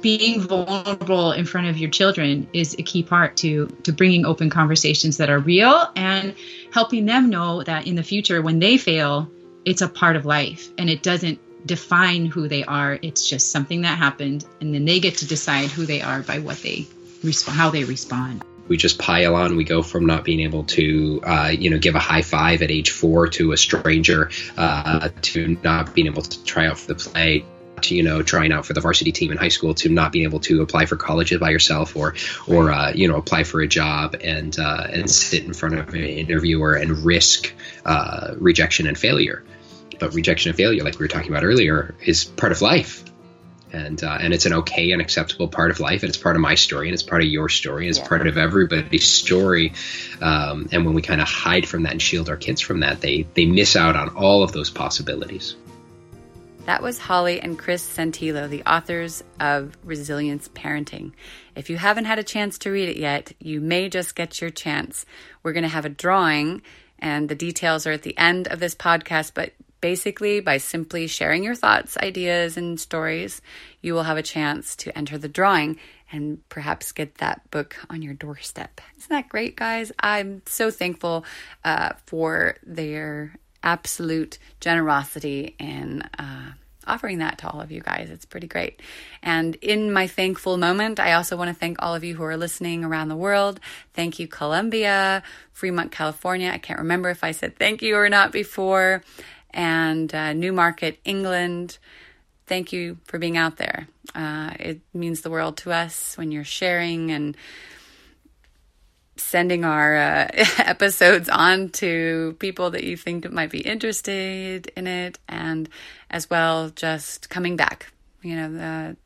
Being vulnerable in front of your children is a key part to to bringing open conversations that are real and helping them know that in the future when they fail it's a part of life and it doesn't define who they are. It's just something that happened and then they get to decide who they are by what they how they respond. We just pile on. We go from not being able to, uh, you know, give a high five at age four to a stranger, uh, to not being able to try out for the play, to you know trying out for the varsity team in high school to not being able to apply for colleges by yourself or or uh, you know apply for a job and uh, and sit in front of an interviewer and risk uh, rejection and failure. But rejection and failure, like we were talking about earlier, is part of life. And, uh, and it's an okay and acceptable part of life, and it's part of my story, and it's part of your story, and it's yeah. part of everybody's story. Um, and when we kind of hide from that and shield our kids from that, they they miss out on all of those possibilities. That was Holly and Chris Santillo, the authors of Resilience Parenting. If you haven't had a chance to read it yet, you may just get your chance. We're going to have a drawing, and the details are at the end of this podcast, but basically, by simply sharing your thoughts, ideas, and stories, you will have a chance to enter the drawing and perhaps get that book on your doorstep. Isn't that great, guys? I'm so thankful uh, for their absolute generosity in uh, offering that to all of you guys. It's pretty great. And in my thankful moment, I also want to thank all of you who are listening around the world. Thank you, Columbia, Fremont, California. I can't remember if I said thank you or not before. And uh, Newmarket, England. Thank you for being out there. Uh, it means the world to us when you're sharing and sending our uh, episodes on to people that you think might be interested in it, and as well just coming back. You know, the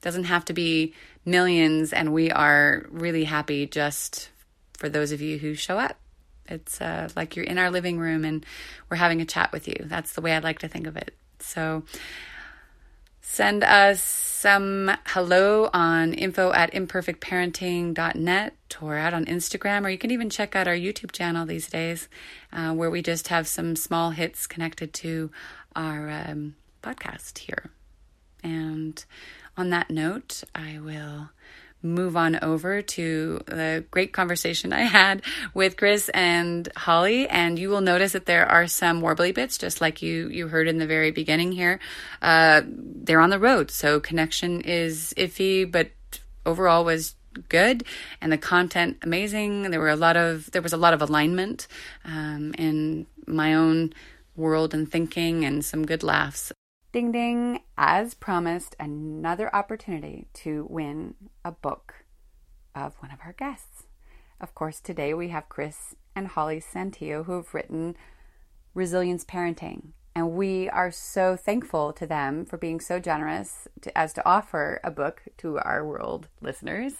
doesn't have to be millions, and we are really happy just for those of you who show up. It's uh, like you're in our living room and we're having a chat with you. That's the way I'd like to think of it. So send us some hello on info at imperfectparenting.net or out on Instagram, or you can even check out our YouTube channel these days, uh, where we just have some small hits connected to our um, podcast here. And on that note, I will move on over to the great conversation I had with Chris and Holly, and you will notice that there are some warbly bits, just like you you heard in the very beginning here. Uh, they're on the road, so connection is iffy, but overall was good. And the content amazing. There were a lot of there was a lot of alignment um, in my own world and thinking and some good laughs Ding ding, as promised, another opportunity to win a book of one of our guests. Of course, today we have Chris and Holly Santillo who have written Resilience Parenting. And we are so thankful to them for being so generous to, as to offer a book to our world listeners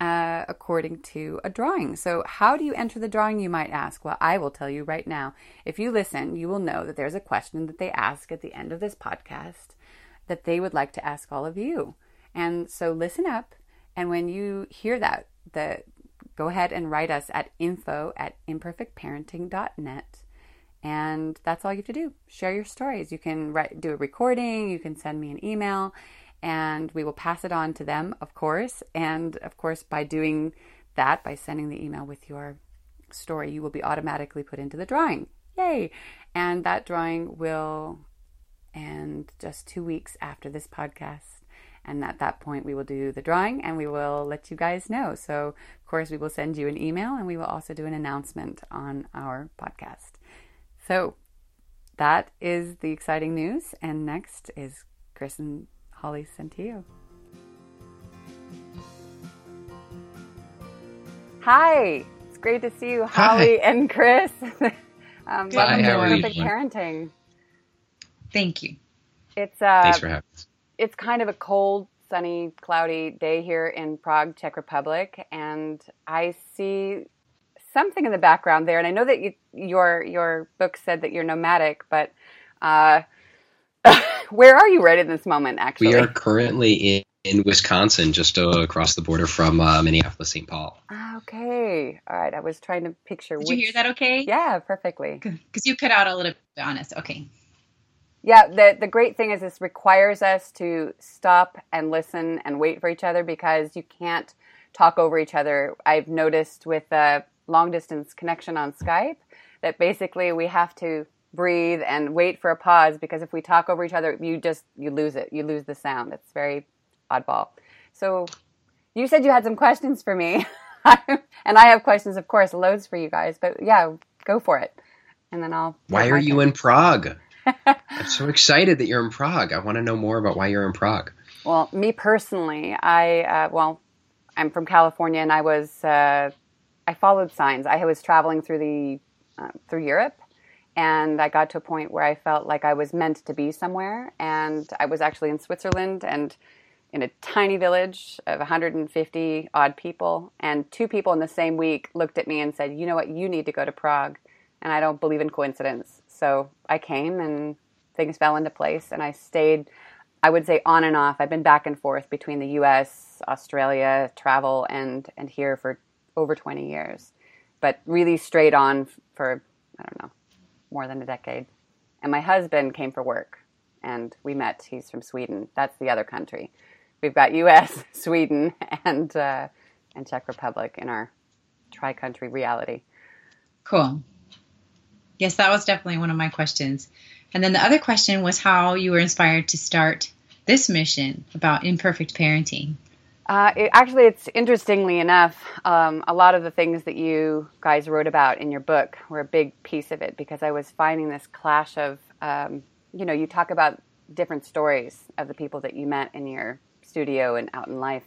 uh, according to a drawing. So, how do you enter the drawing, you might ask? Well, I will tell you right now. If you listen, you will know that there's a question that they ask at the end of this podcast that they would like to ask all of you. And so, listen up. And when you hear that, the, go ahead and write us at info at imperfectparenting.net and that's all you have to do. Share your stories. You can do a recording, you can send me an email, and we will pass it on to them, of course. And of course, by doing that, by sending the email with your story, you will be automatically put into the drawing. Yay! And that drawing will end just two weeks after this podcast. And at that point, we will do the drawing and we will let you guys know. So, of course, we will send you an email and we will also do an announcement on our podcast. So that is the exciting news. And next is Chris and Holly Santillo. Hi, it's great to see you, Holly Hi. and Chris. um, welcome to Perfect Parenting. Thank you. It's uh, thanks for having us. It's kind of a cold, sunny, cloudy day here in Prague, Czech Republic, and I see something in the background there, and I know that you, your your book said that you're nomadic, but uh, where are you right in this moment? Actually, we are currently in, in Wisconsin, just uh, across the border from uh, Minneapolis, St. Paul. Okay, all right. I was trying to picture. Did which... you hear that? Okay. Yeah, perfectly. Because you cut out a little bit on us. Okay. Yeah, the the great thing is this requires us to stop and listen and wait for each other because you can't talk over each other. I've noticed with a long distance connection on Skype that basically we have to breathe and wait for a pause because if we talk over each other, you just you lose it. You lose the sound. It's very oddball. So you said you had some questions for me. and I have questions, of course, loads for you guys. But yeah, go for it. And then I'll. Why are you in Prague? I'm so excited that you're in Prague. I want to know more about why you're in Prague. Well, me personally, I uh, well, I'm from California, and I was uh, I followed signs. I was traveling through the uh, through Europe, and I got to a point where I felt like I was meant to be somewhere. And I was actually in Switzerland and in a tiny village of 150 odd people, and two people in the same week looked at me and said, "You know what? You need to go to Prague." And I don't believe in coincidence, so I came and things fell into place, and I stayed. I would say on and off. I've been back and forth between the U.S., Australia, travel, and and here for over 20 years, but really straight on for I don't know more than a decade. And my husband came for work, and we met. He's from Sweden. That's the other country. We've got U.S., Sweden, and uh, and Czech Republic in our tri-country reality. Cool. Yes, that was definitely one of my questions. And then the other question was how you were inspired to start this mission about imperfect parenting. Uh, it, actually, it's interestingly enough, um, a lot of the things that you guys wrote about in your book were a big piece of it because I was finding this clash of, um, you know, you talk about different stories of the people that you met in your studio and out in life.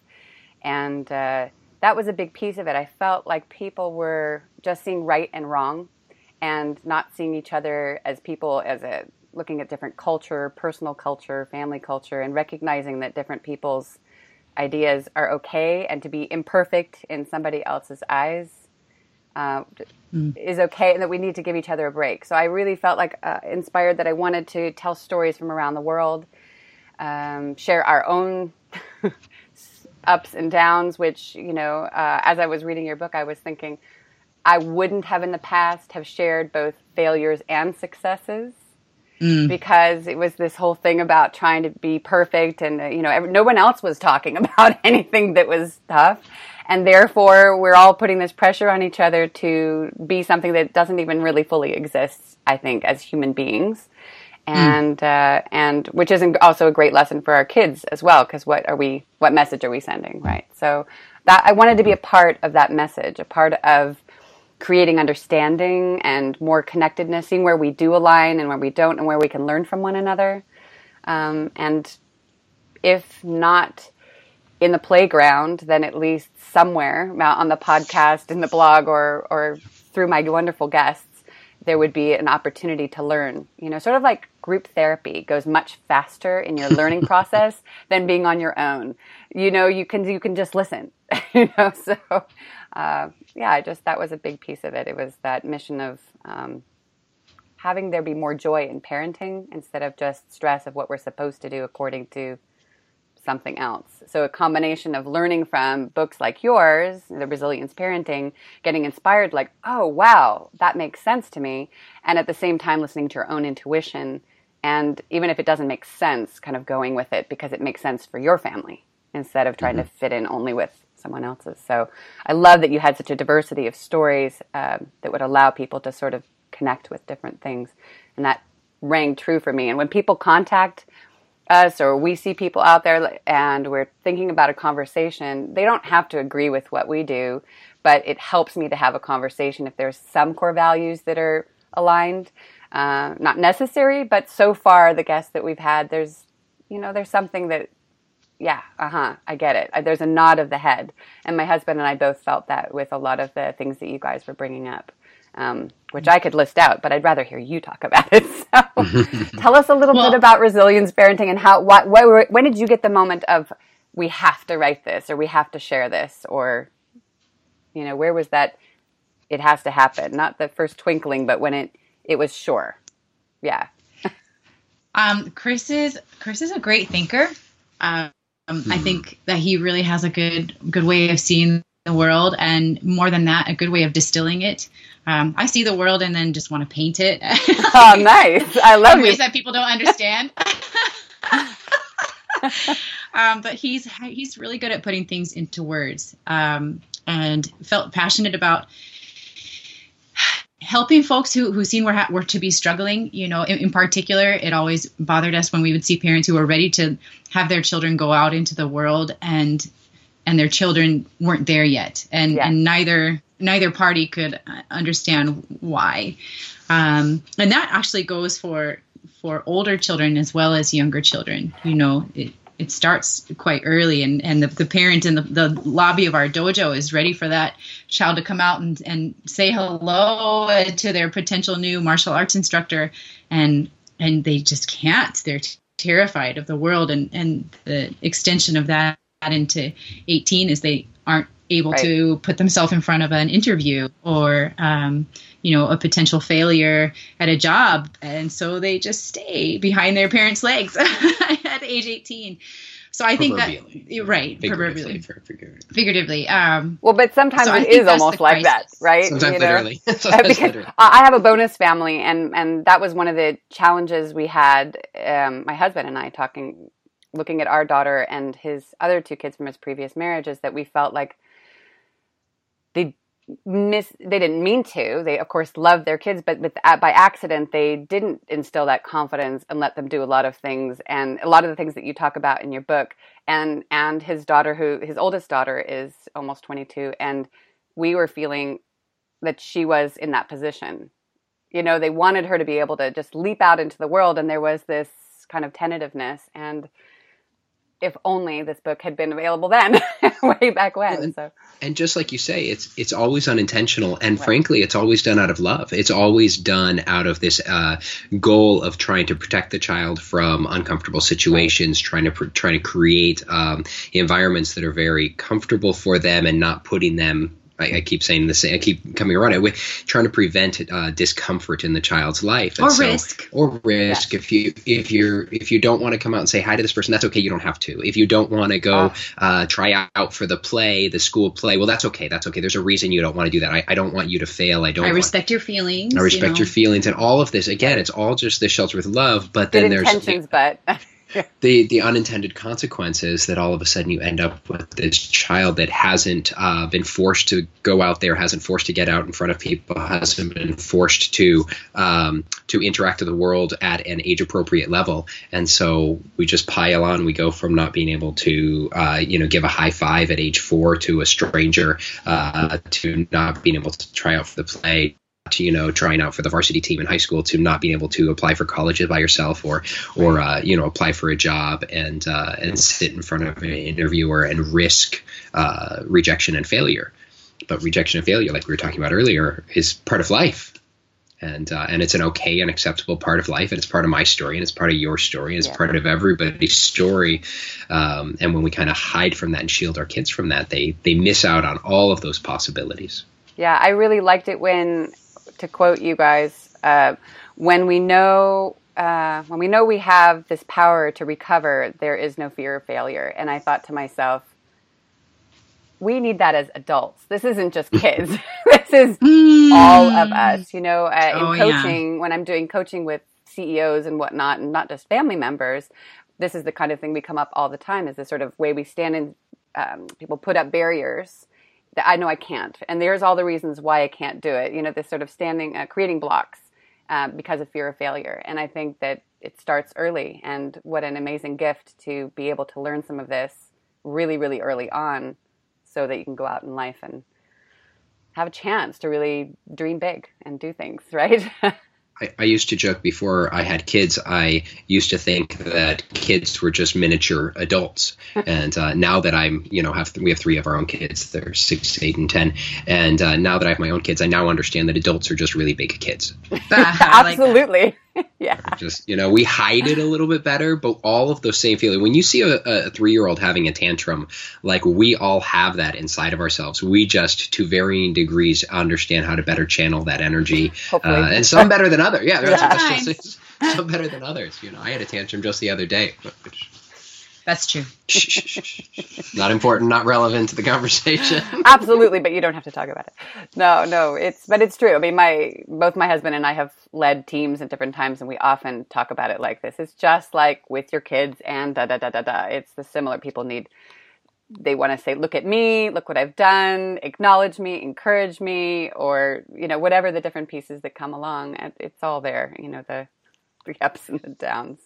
And uh, that was a big piece of it. I felt like people were just seeing right and wrong and not seeing each other as people, as a looking at different culture, personal culture, family culture, and recognizing that different people's ideas are okay and to be imperfect in somebody else's eyes uh, mm. is okay and that we need to give each other a break. So I really felt like uh, inspired that I wanted to tell stories from around the world, um, share our own ups and downs, which, you know, uh, as I was reading your book, I was thinking I wouldn't have in the past have shared both failures and successes mm. because it was this whole thing about trying to be perfect and uh, you know no one else was talking about anything that was tough and therefore we're all putting this pressure on each other to be something that doesn't even really fully exist i think as human beings mm. and mm. uh, and which is also a great lesson for our kids as well because what are we what message are we sending right so that i wanted to be a part of that message a part of creating understanding and more connectedness, seeing where we do align and where we don't, and where we can learn from one another. Um, and if not in the playground, then at least somewhere on the podcast, in the blog, or or through my wonderful guests, there would be an opportunity to learn. You know, sort of like group therapy goes much faster in your learning process than being on your own. You know, you can you can just listen. you know, so uh, yeah, I just that was a big piece of it. It was that mission of um, having there be more joy in parenting instead of just stress of what we're supposed to do according to something else. So a combination of learning from books like yours, The Resilience Parenting, getting inspired like, "Oh, wow, that makes sense to me." And at the same time listening to your own intuition and even if it doesn't make sense, kind of going with it because it makes sense for your family instead of trying mm-hmm. to fit in only with someone else's. So I love that you had such a diversity of stories um, that would allow people to sort of connect with different things. And that rang true for me. And when people contact us or we see people out there and we're thinking about a conversation, they don't have to agree with what we do, but it helps me to have a conversation if there's some core values that are aligned. Uh, not necessary, but so far the guests that we've had, there's you know, there's something that yeah, uh huh, I get it. There's a nod of the head. And my husband and I both felt that with a lot of the things that you guys were bringing up, um, which I could list out, but I'd rather hear you talk about it. So tell us a little well, bit about resilience parenting and how, what, what, when did you get the moment of we have to write this or we have to share this or, you know, where was that it has to happen. Not the first twinkling, but when it it was sure. Yeah. Um, Chris is Chris is a great thinker. Um, mm-hmm. I think that he really has a good good way of seeing the world, and more than that, a good way of distilling it. Um, I see the world and then just want to paint it. oh, nice! I love in ways that people don't understand. um, but he's he's really good at putting things into words, um, and felt passionate about helping folks who who seem were were to be struggling. You know, in, in, particular, it always bothered us when we would see parents who were ready to have their children go out into the world and and their children weren't there yet, and yeah. and neither neither party could understand why. Um, and that actually goes for for older children as well as younger children. You know, it, it starts quite early and, and the, the parent in the, the lobby of our dojo is ready for that child to come out and, and say hello to their potential new martial arts instructor and and they just can't they're t- terrified of the world and and the extension of that into 18 is they aren't able right. to put themselves in front of an interview or um, you know a potential failure at a job. And so they just stay behind their parents legs at age 18 so i think that right figuratively, figuratively. figuratively um, well but sometimes so it is almost like that right? Sometimes you know? literally. Sometimes literally. i have a bonus family and and that was one of the challenges we had um, my husband and i talking looking at our daughter and his other two kids from his previous marriage is that we felt like they miss they didn't mean to. They of course love their kids but with, uh, by accident they didn't instill that confidence and let them do a lot of things and a lot of the things that you talk about in your book. And and his daughter who his oldest daughter is almost 22 and we were feeling that she was in that position. You know they wanted her to be able to just leap out into the world and there was this kind of tentativeness and if only this book had been available then, way back when. And, so. and just like you say, it's it's always unintentional, and right. frankly, it's always done out of love. It's always done out of this uh, goal of trying to protect the child from uncomfortable situations, right. trying to pr- trying to create um, environments that are very comfortable for them, and not putting them I, I, keep saying the same. I keep coming around it. We're trying to prevent uh, discomfort in the child's life, and or so, risk, or risk. If you if you're if you don't want to come out and say hi to this person, that's okay. You don't have to. If you don't want to go oh. uh, try out for the play, the school play, well, that's okay. That's okay. There's a reason you don't want to do that. I, I don't want you to fail. I don't. I respect want, your feelings. I respect you know. your feelings, and all of this. Again, it's all just the shelter with love. But Good then there's intentions, there's but the the unintended consequences that all of a sudden you end up with this child that hasn't uh, been forced to go out there, hasn't forced to get out in front of people, hasn't been forced to um, to interact with the world at an age appropriate level, and so we just pile on. We go from not being able to uh, you know give a high five at age four to a stranger uh, to not being able to try out for the play to you know trying out for the varsity team in high school to not being able to apply for colleges by yourself or or uh, you know apply for a job and uh, and sit in front of an interviewer and risk uh, rejection and failure. But rejection and failure, like we were talking about earlier, is part of life. And, uh, and it's an okay and acceptable part of life, and it's part of my story, and it's part of your story, and it's yeah. part of everybody's story. Um, and when we kind of hide from that and shield our kids from that, they they miss out on all of those possibilities. Yeah, I really liked it when to quote you guys, uh, when we know uh, when we know we have this power to recover, there is no fear of failure. And I thought to myself, we need that as adults. This isn't just kids. this is mm. all of us. You know, uh, in oh, coaching, yeah. when I'm doing coaching with CEOs and whatnot, and not just family members, this is the kind of thing we come up all the time. Is this sort of way we stand in? Um, people put up barriers I know I can't, and there's all the reasons why I can't do it. You know, this sort of standing, uh, creating blocks uh, because of fear of failure, and I think that it starts early. And what an amazing gift to be able to learn some of this really, really early on, so that you can go out in life and have a chance to really dream big and do things, right? I, I, used to joke before I had kids. I used to think that kids were just miniature adults, and uh, now that I'm, you know, have we have three of our own kids. They're six, eight, and ten. And uh, now that I have my own kids, I now understand that adults are just really big kids. Absolutely. yeah. Just you know, we hide it a little bit better, but all of those same feelings. When you see a, a three-year-old having a tantrum, like we all have that inside of ourselves. We just, to varying degrees, understand how to better channel that energy, uh, and some better than others. Yeah, Yeah. some better than others. You know, I had a tantrum just the other day, which That's true. not important, not relevant to the conversation. Absolutely, but you don't have to talk about it. No, no, it's but it's true. I mean, my both my husband and I have led teams at different times, and we often talk about it like this. It's just like with your kids and da da da da da. It's the similar. People need. They want to say, "Look at me! Look what I've done! Acknowledge me! Encourage me!" Or you know, whatever the different pieces that come along. It's all there. You know, the the ups and the downs.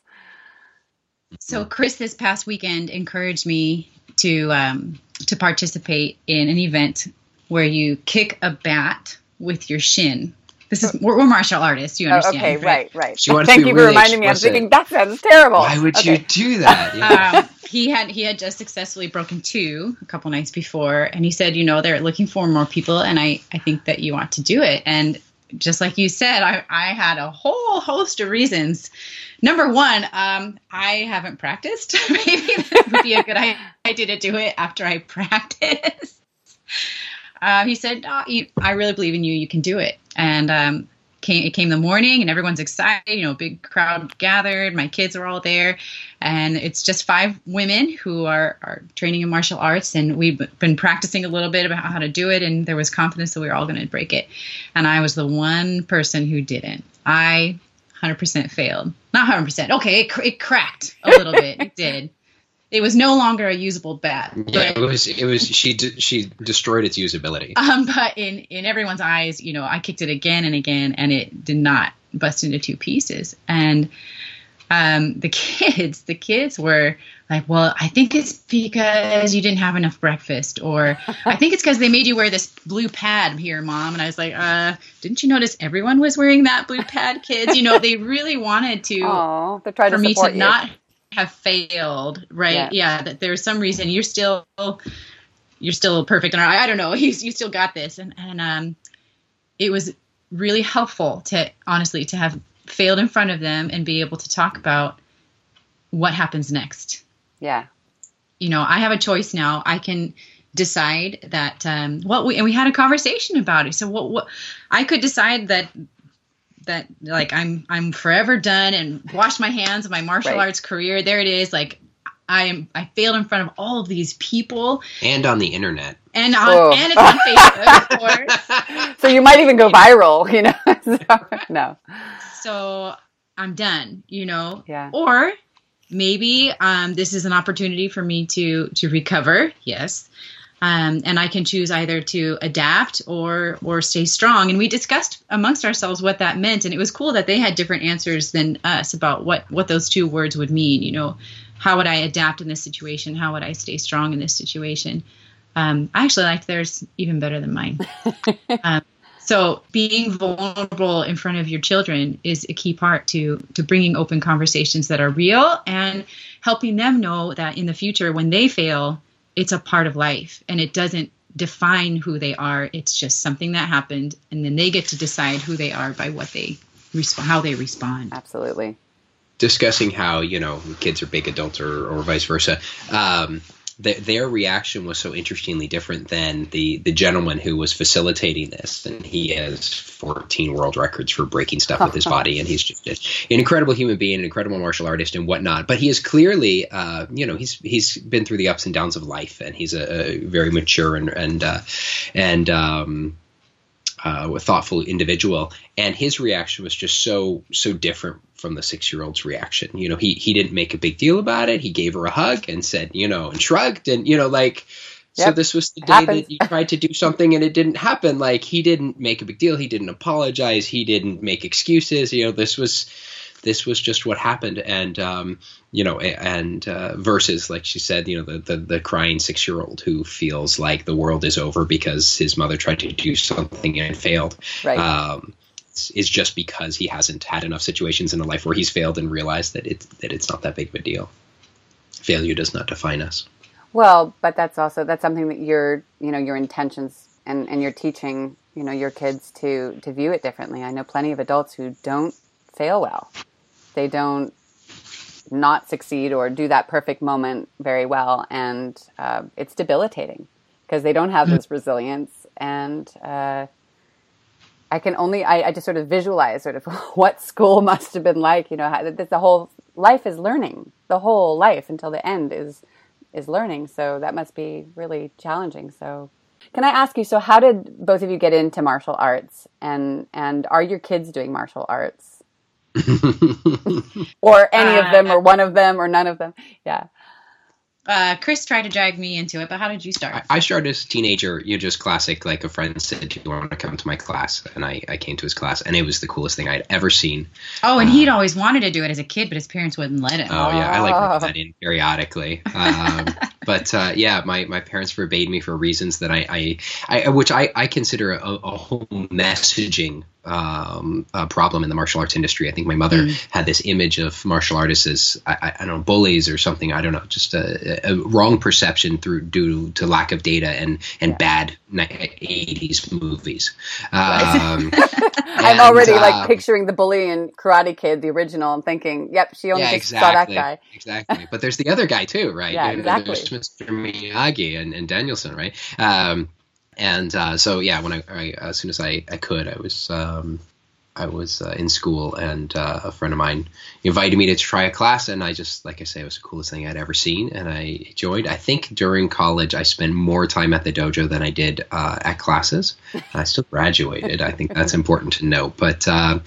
So Chris this past weekend encouraged me to um, to participate in an event where you kick a bat with your shin. This is we're, we're martial artists, you Oh, understand? okay, right, right. She wants to Thank be you for really reminding me. I was thinking that sounds terrible. Why would Okay. you do that? Yeah. um, he had he had just successfully broken two a couple nights before, and he said, you know, they're looking for more people, and I I think that you ought to do it. And just like you said, I I had a whole host of reasons. Number one, um, I haven't practiced. Maybe that would be a good idea to do it after I practice. Uh, he said, no, you, I really believe in you. You can do it. And um, came, it came the morning and everyone's excited. You know, big crowd gathered. My kids are all there. And it's just five women who are, are training in martial arts. And we've been practicing a little bit about how to do it. And there was confidence that we were all going to break it. And I was the one person who didn't. I 100% failed. Not 100%. Okay, it, cr- it cracked a little bit. It did. It was no longer a usable bat. Yeah, it was. It was. She. She destroyed its usability. Um, but in in everyone's eyes, you know, I kicked it again and again, and it did not bust into two pieces. And um, the kids, the kids were like, "Well, I think it's because you didn't have enough breakfast, or I think it's because they made you wear this blue pad here, mom." And I was like, "Uh, didn't you notice everyone was wearing that blue pad, kids? You know, they really wanted to." Oh, they're trying for to me to you. not have failed, right? Yeah. Yeah, that there's some reason you're still you're still perfect, and I, I don't know, you you still got this, and and um, it was really helpful to honestly to have failed in front of them and be able to talk about what happens next. yeah. You know, I have a choice now. I can decide that um, what we and we had a conversation about it. So what what I could decide that that like I'm I'm forever done and wash my hands of my martial Right. arts career. There it is. Like I am I failed in front of all of these people And on the internet. And on Oh. and it's on Facebook, of course. So you might even go viral, you know. So, no. So I'm done, you know. Yeah. Or maybe um, this is an opportunity for me to to recover. Yes. Um, and I can choose either to adapt or or stay strong. And we discussed amongst ourselves what that meant, and it was cool that they had different answers than us about what what those two words would mean. You know, how would I adapt in this situation? How would I stay strong in this situation? Um, I actually liked theirs even better than mine. um, so being vulnerable in front of your children is a key part to to bringing open conversations that are real and helping them know that in the future when they fail, it's a part of life and it doesn't define who they are. It's just something that happened, and then they get to decide who they are by what they respond, how they respond. Absolutely. discussing how you know kids are big adults or, or vice versa. Um, th- their reaction was so interestingly different than the the gentleman who was facilitating this, and he has 14 world records for breaking stuff with his body, and he's just an incredible human being, an incredible martial artist, and whatnot. But he is clearly, uh, you know, he's he's been through the ups and downs of life, and he's a, a very mature and and uh, and um, uh, a thoughtful individual, and his reaction was just so so different from the six year old's reaction. You know, he he didn't make a big deal about it. He gave her a hug and said, you know, and shrugged, and you know, like. So Yep. this was the day that you tried to do something and it didn't happen. Like he didn't make a big deal. He didn't apologize. He didn't make excuses. You know, this was this was just what happened and um, you know and uh, versus like she said you know the the, the crying six year old who feels like the world is over because his mother tried to do something and failed Right. um, is just because he hasn't had enough situations in a life where he's failed and realized that it's that it's not that big of a deal failure does not define us Well, but that's also that's something that your you know your intentions and and you're teaching you know your kids to to view it differently. I know plenty of adults who don't fail well. They don't not succeed or do that perfect moment very well, and uh, it's debilitating because they don't have this resilience. And uh, I can only I, I, just sort of visualize sort of what school must have been like. You know, how, the whole life is learning. The whole life until the end is is learning. So that must be really challenging. So. Can I ask you? So, how did both of you get into martial arts, and and are your kids doing martial arts? or any uh, of them, or one of them, or none of them. Yeah. Uh, Chris tried to drag me into it, but how did you start? I started as a teenager. You're just classic, like a friend said, "Do you want to come to my class?" And I, I came to his class, and it was the coolest thing I'd ever seen. Oh, and um, he'd always wanted to do it as a kid, but his parents wouldn't let him. Oh yeah, I like oh. that in periodically. Um, but uh, yeah, my, my parents forbade me for reasons that I, I, I which I, I consider a, a whole messaging um, problem in the martial arts industry. I think my mother mm. had this image of martial artists as I, I, don't know bullies or something. I don't know, just a, a wrong perception through due to lack of data and and yeah. bad '80s movies. Um, I'm already like um, picturing the bully in Karate Kid, the original, and thinking, "Yep, she only yeah, exactly, saw that guy." exactly. But there's the other guy too, right? Yeah, exactly. Mr. Miyagi and, and Daniel-san, right? Um, and uh, so yeah, when I, I, as soon as I, I could, I was um, I was uh, in school, and uh, a friend of mine invited me to try a class, and I just, like I say, it was the coolest thing I'd ever seen, and I joined. I think during college, I spent more time at the dojo than I did uh, at classes. I still graduated. I think that's important to note. But uh,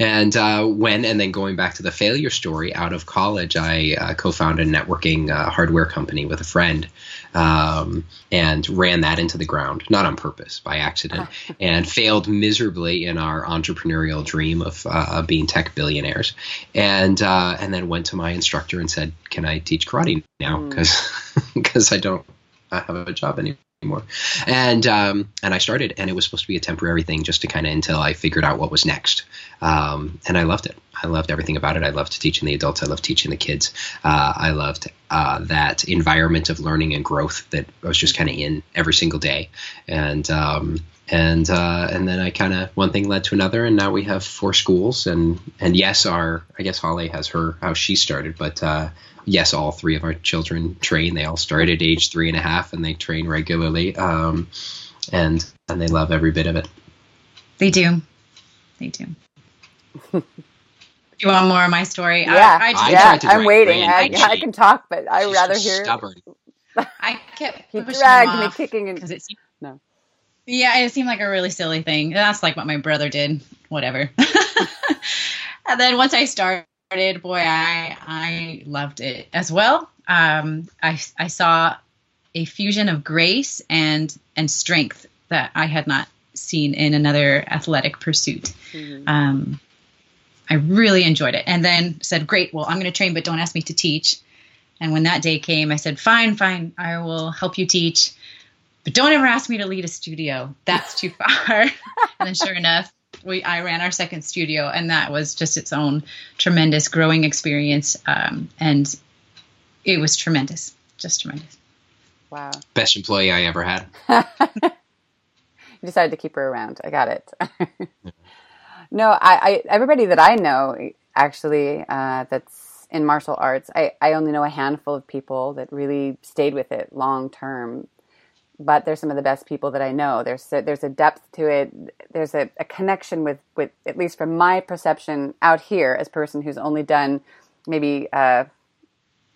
and uh, when and then going back to the failure story, out of college, I uh, co-founded a networking hardware company with a friend um, and ran that into the ground, not on purpose, by accident, and failed miserably in our entrepreneurial dream of uh, being tech billionaires. And uh, and then went to my instructor and said, "Can I teach karate now? Because mm. because I don't I have a job anymore." anymore. And um, and I started, and it was supposed to be a temporary thing, just to kind of until I figured out what was next. Um, and I loved it. I loved everything about it. I loved teaching the adults. I loved teaching the kids. Uh, I loved uh, that environment of learning and growth that I was just kind of in every single day. And um, and uh, and then I kind of one thing led to another, and now we have four schools. And and yes, our I guess Holly has her how she started, but uh, yes, all three of our children train. They all start at age three and a half, and they train regularly, um, and and they love every bit of it. They do, they do. you want more of my story? Yeah, I, I yeah. I'm waiting. I, I, can talk, but I would rather hear. Stubborn. I kept he dragged me kicking and it seemed, no. Yeah, it seemed like a really silly thing. That's like what my brother did. Whatever. and then once I started started, boy, I I loved it as well. Um, I I saw a fusion of grace and and strength that I had not seen in another athletic pursuit. Mm-hmm. Um, I really enjoyed it, and then said, "Great, well, I'm going to train, but don't ask me to teach." And when that day came, I said, "Fine, fine, I will help you teach." But don't ever ask me to lead a studio. That's too far. and then sure enough, we I ran our second studio, and that was just its own tremendous growing experience, um, and it was tremendous, just tremendous. Wow, best employee I ever had. you decided to keep her around. I got it. no, I, I, everybody that I know actually uh, that's in martial arts, I, I only know a handful of people that really stayed with it long term but they're some of the best people that I know. There's a, there's a depth to it. There's a, a, connection with, with, at least from my perception out here, as person who's only done maybe uh,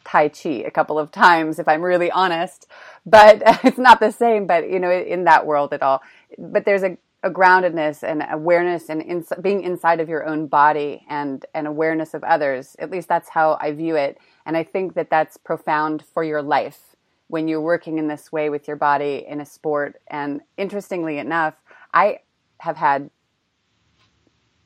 Tai Chi a couple of times, if I'm really honest. But it's not the same. But you know, in that world at all. But there's a, a groundedness and awareness and in, being inside of your own body and and awareness of others. At least that's how I view it. And I think that that's profound for your life when you're working in this way with your body in a sport. And interestingly enough, I have had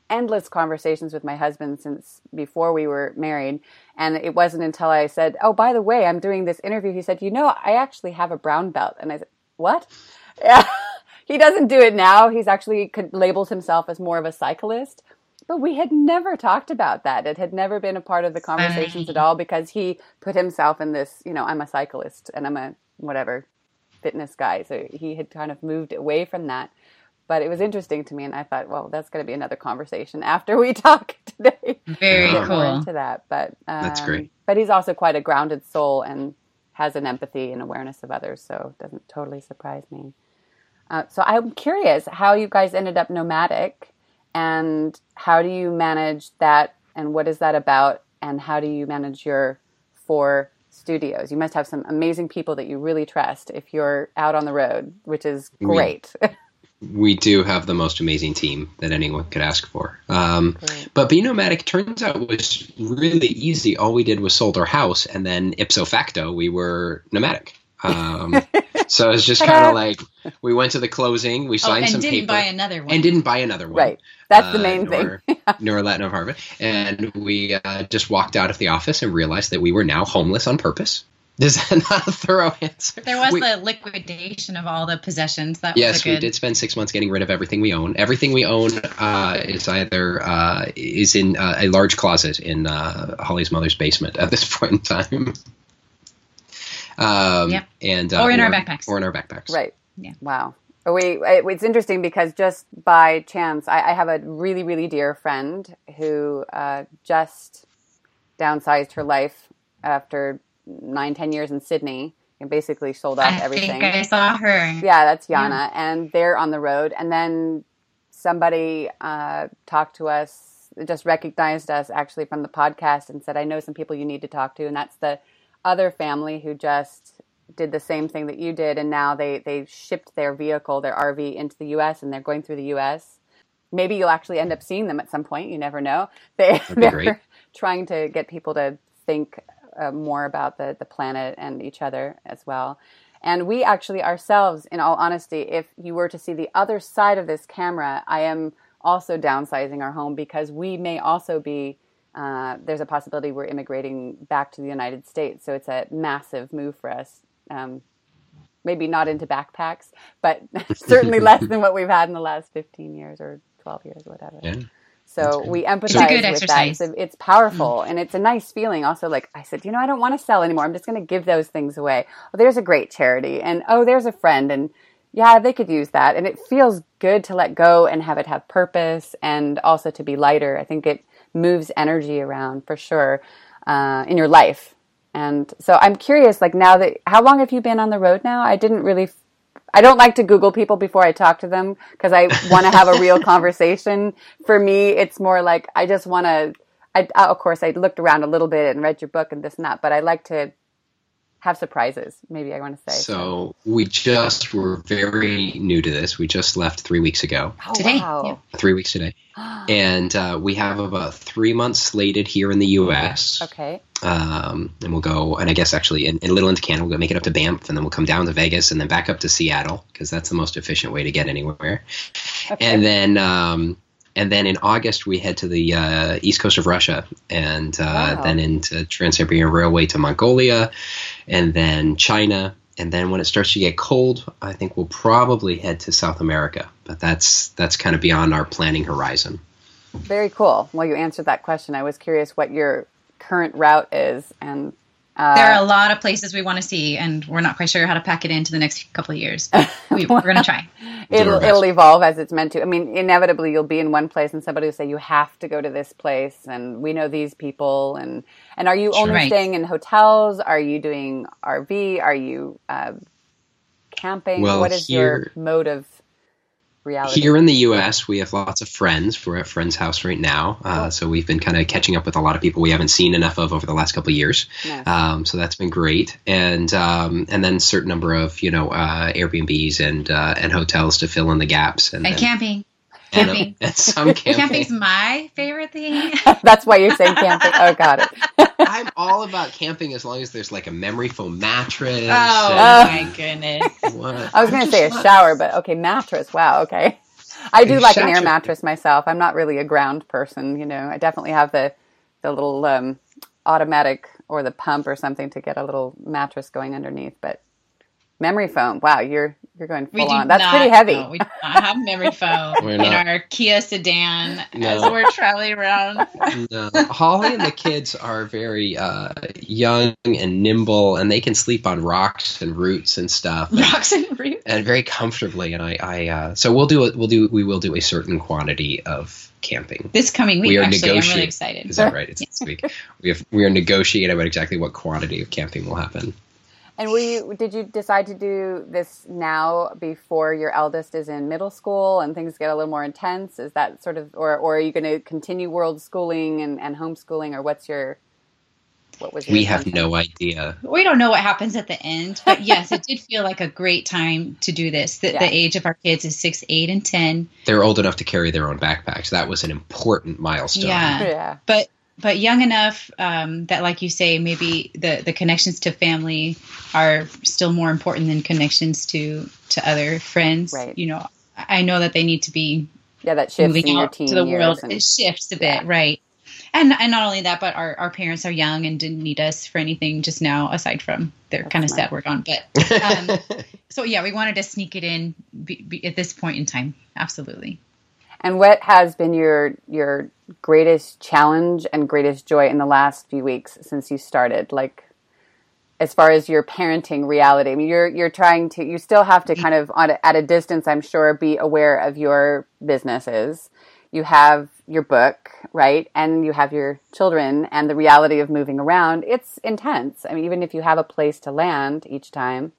endless conversations with my husband since before we were married. And it wasn't until I said, Oh, by the way, I'm doing this interview. He said, You know, I actually have a brown belt. And I said, What? Yeah. He doesn't do it now. He's actually labels himself as more of a cyclist. But we had never talked about that. It had never been a part of the conversations at all because he put himself in this, you know, I'm a cyclist and I'm a whatever fitness guy. So he had kind of moved away from that. but it was interesting to me, and I thought, well, that's going to be another conversation after we talk today. Very Yeah. Cool. into that, but um, That's great. But he's also quite a grounded soul and has an empathy and awareness of others, so it doesn't totally surprise me. Uh, so I'm curious how you guys ended up nomadic, and how do you manage that, and what is that about, and how do you manage your four studios? You must have some amazing people that you really trust if you're out on the road, which is great. we do have the most amazing team that anyone could ask for. Um, but being nomadic turns out was really easy. All we did was sold our house, and then ipso facto, we were nomadic. Um, so it's just kind of like we went to the closing, we Oh, signed and some didn't paper, buy another one. and didn't buy another one. right, that's the uh, main nor, thing. nor Latin of Harvard. And we uh, just walked out of the office and realized that we were now homeless on purpose. Is that not a thorough answer? There was We- the liquidation of all the possessions. That Yes, was a we did spend six months getting rid of everything we own. Everything we own uh, is either uh, is in uh, a large closet in uh, Holly's mother's basement at this point in time. Um, Yep. and uh, Or in our backpacks. or in our backpacks. Right. Yeah. Wow. We it's interesting because just by chance, I, I have a really really dear friend who uh, just downsized her life after nine ten years in Sydney and basically sold off I everything. think I saw her. Yeah, that's Yana, and they're on the road. And then somebody uh, talked to us, just recognized us actually from the podcast, and said, "I know some people you need to talk to." And that's the other family who just did the same thing that you did, and now they they shipped their vehicle, their RV, into the U.S. and they're going through the U.S. Maybe you'll actually end up seeing them at some point. You never know. they, they're great. trying to get people to think uh, more about the the planet and each other as well. And we actually ourselves, in all honesty, if you were to see the other side of this camera, I am also downsizing our home because we may also be. Uh, there's a possibility we're immigrating back to the United States, so it's a massive move for us. Um, maybe not into backpacks, but certainly less than what we've had in the last 15 years or 12 years, or whatever. Yeah. So we empathize It's a good with exercise. that. It's, it's powerful and it's a nice feeling. Also, like I said, you know, I don't want to sell anymore. I'm just going to give those things away. Oh, there's a great charity, and oh, there's a friend, and yeah, they could use that. And it feels good to let go and have it have purpose, and also to be lighter. I think it moves energy around for sure uh, in your life. And so I'm curious, like now that how long have you been on the road now? I didn't really I don't like to Google people before I talk to them because I want to have a real conversation. For me, it's more like I just want to. I, of course, I looked around a little bit and read your book and this and that, but I like to have surprises. Maybe I want to say. So we just were very new to this. We just left three weeks ago. Oh, Today, wow. yeah. Three weeks today. And uh, we have about three months slated here in the U.S. Okay. um, and we'll go and i guess actually in, in little into canada we'll go make it up to banff and then we'll come down to vegas and then back up to seattle because that's the most efficient way to get anywhere and then um, and then in august we head to the uh, east coast of russia and uh, Wow. then into trans-siberian railway to mongolia and then china and then when it starts to get cold i think we'll probably head to south america but that's that's kind of beyond our planning horizon Very cool. Well, you answered that question. I was curious what your current route is, and uh, There are a lot of places we want to see, and we're not quite sure how to pack it into the next couple of years. But we, we're going to try. It'll it'll evolve as it's meant to. I mean, inevitably you'll be in one place and somebody will say you have to go to this place and we know these people and and are you only Right. staying in hotels? Are you doing RV? Are you uh, camping? Well, what is here- your mode of reality? Here in the U.S., we have lots of friends. We're at friend's house right now, uh, so we've been kind of catching up with a lot of people we haven't seen enough of over the last couple of years. Nice. Um, so that's been great, and um, and then certain number of you know uh, Airbnbs and uh, and hotels to fill in the gaps, and, And then- camping. and, camping. and some camping. Camping's my favorite thing. That's why you're saying camping. Oh, got it. I'm all about camping as long as there's like a memory foam mattress. Oh and my goodness! what- I was going to say a shower, but okay, mattress. Wow, okay. I do A like an air shower. mattress myself. I'm not really a ground person, you know. I definitely have the the little um, automatic or the pump or something to get a little mattress going underneath. But Memory foam. Wow, you're you're going full on. That's not- pretty heavy. no, we do not have memory foam in our Kia sedan as we're traveling around. No, Holly and the kids are very uh, young and nimble, and they can sleep on rocks and roots and stuff, and, Rocks and roots. and very comfortably. And I, I uh, so we'll do it. We'll do. We will do a certain quantity of camping. This coming week, We are actually, I'm really negotiating. excited. Is that right? It's this week. We have we are negotiating about exactly what quantity of camping will happen. And were you? Did you decide to do this now before your eldest is in middle school and things get a little more intense? Is that sort of, or or are you going to continue world schooling and, and homeschooling, or what's your? What was your? We have no idea. We don't know what happens at the end, but yes, it did feel like a great time to do this. The, Yeah. the age of our kids is six, eight, and ten. They're old enough to carry their own backpacks. That was an important milestone. Yeah. Yeah. but but young enough um, that like you say maybe the the connections to family are still more important than connections to to other friends Right. you know i know that they need to be Yeah, that shifts moving in your out teen to the years world and- it shifts a bit Yeah. right and and not only that but our, our parents are young and didn't need us for anything just now aside from they're That's kind of smart. sad we're gone but um, so yeah we wanted to sneak it in be, be, at this point in time absolutely And what has been your your greatest challenge and greatest joy in the last few weeks since you started? Like as far as your parenting reality, I mean, you're you're trying to you still have to kind of on a, at a distance, I'm sure, be aware of your businesses. You have your book, right, and you have your children, and the reality of moving around. It's intense. I mean, even if you have a place to land each time,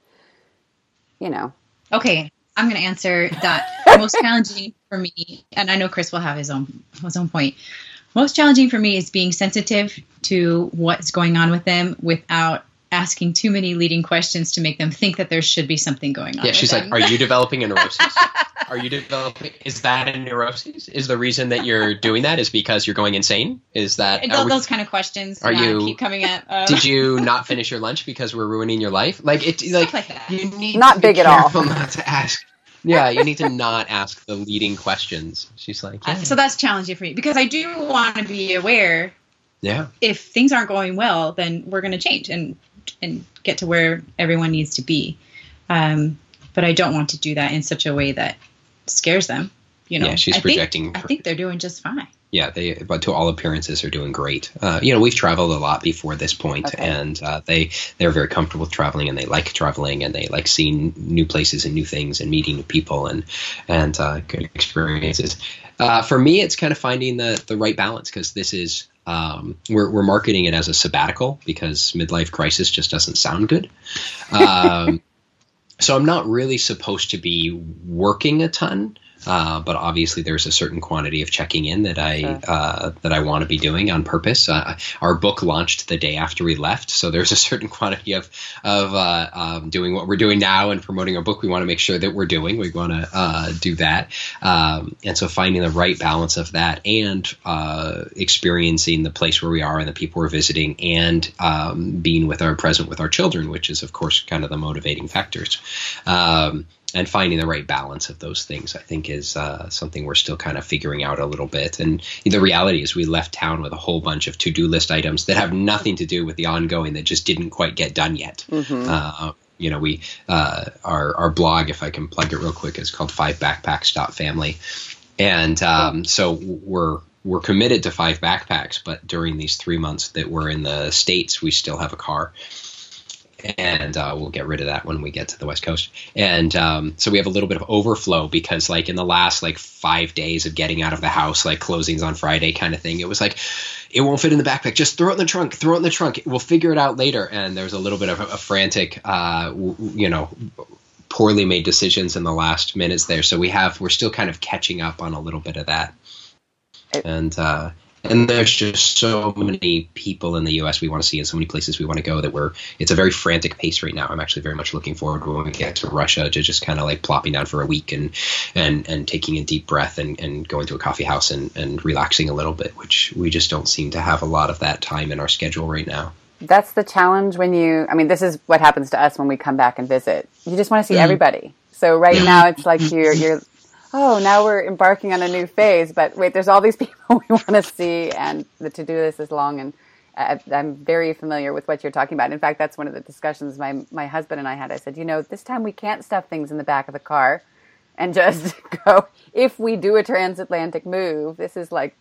you know. Okay, I'm going to answer that. Most challenging for me, and I know Chris will have his own his own point. Most challenging for me is being sensitive to what's going on with them without asking too many leading questions to make them think that there should be something going on. Yeah, with she's like, them. "Are you developing a neurosis? Are you developing? Is that a neurosis? Is the reason that you're doing that is because you're going insane? Is that? And are those, we- those kind of questions are you- keep coming up. Uh, did you not finish your lunch because we're ruining your life? Like it, like, like that. you need Not to be big at all. Not to ask. Yeah, you need to not ask the leading questions. She's like, yeah, so that's challenging for me because I do want to be aware yeah. if things aren't going well, then we're going to change and and get to where everyone needs to be. Um, but I don't want to do that in such a way that scares them. You know, Yeah, she's I think- projecting I think they're doing just fine. Yeah, they, but to all appearances, are doing great. Uh, you know, we've traveled a lot before this point, Okay. and uh, they they're very comfortable with traveling, and they like traveling, and they like seeing new places and new things, and meeting new people, and and uh, good experiences. Uh, for me, it's kind of finding the the right balance because this is um, we're we're marketing it as a sabbatical because midlife crisis just doesn't sound good. Um, so I'm not really supposed to be working a ton. Uh, but obviously, there's a certain quantity of checking in that I Sure. uh, that I want to be doing on purpose. Uh, our book launched the day after we left, so there's a certain quantity of of uh, um, doing what we're doing now and promoting our book. We want to make sure that we're doing. We want to uh, do that, um, and so finding the right balance of that and uh, experiencing the place where we are and the people we're visiting, and um, being with our present with our children, which is of course kind of the motivating factors. Um, and finding the right balance of those things, I think, is uh, something we're still kind of figuring out a little bit. And the reality is, we left town with a whole bunch of to-do list items that have nothing to do with the ongoing that just didn't quite get done yet. Uh, you know, we uh, our our blog, if I can plug it real quick, is called Five Backpacks Family, and um, so we're we're committed to five backpacks. But during these three months that we're in the states, we still have a car and uh, we'll get rid of that when we get to the west coast. And um, so we have a little bit of overflow because like in the last like five days of getting out of the house like closings on friday kind of thing it was like it won't fit in the backpack. Just throw it in the trunk throw it in the trunk. We'll figure it out later. And there's a little bit of a, a frantic uh, w- you know poorly made decisions in the last minutes there. So we have we're still kind of catching up on a little bit of that. And uh and there's just so many people in the U.S. we want to see, and so many places we want to go that we're. It's a very frantic pace right now. I'm actually very much looking forward when we get to Russia to just kind of like plopping down for a week and and and taking a deep breath and, and going to a coffee house and and relaxing a little bit, which we just don't seem to have a lot of that time in our schedule right now. That's the challenge when you, I mean, this is what happens to us when we come back and visit. You just want to see mm-hmm. everybody. So right now it's like you're, you're, oh, now we're embarking on a new phase, but wait, there's all these people we want to see and the to-do list is long and, I, I'm very familiar with what you're talking about. In fact, that's one of the discussions my my husband and I had. I said, you know, this time we can't stuff things in the back of the car and just go. If we do a transatlantic move, this is like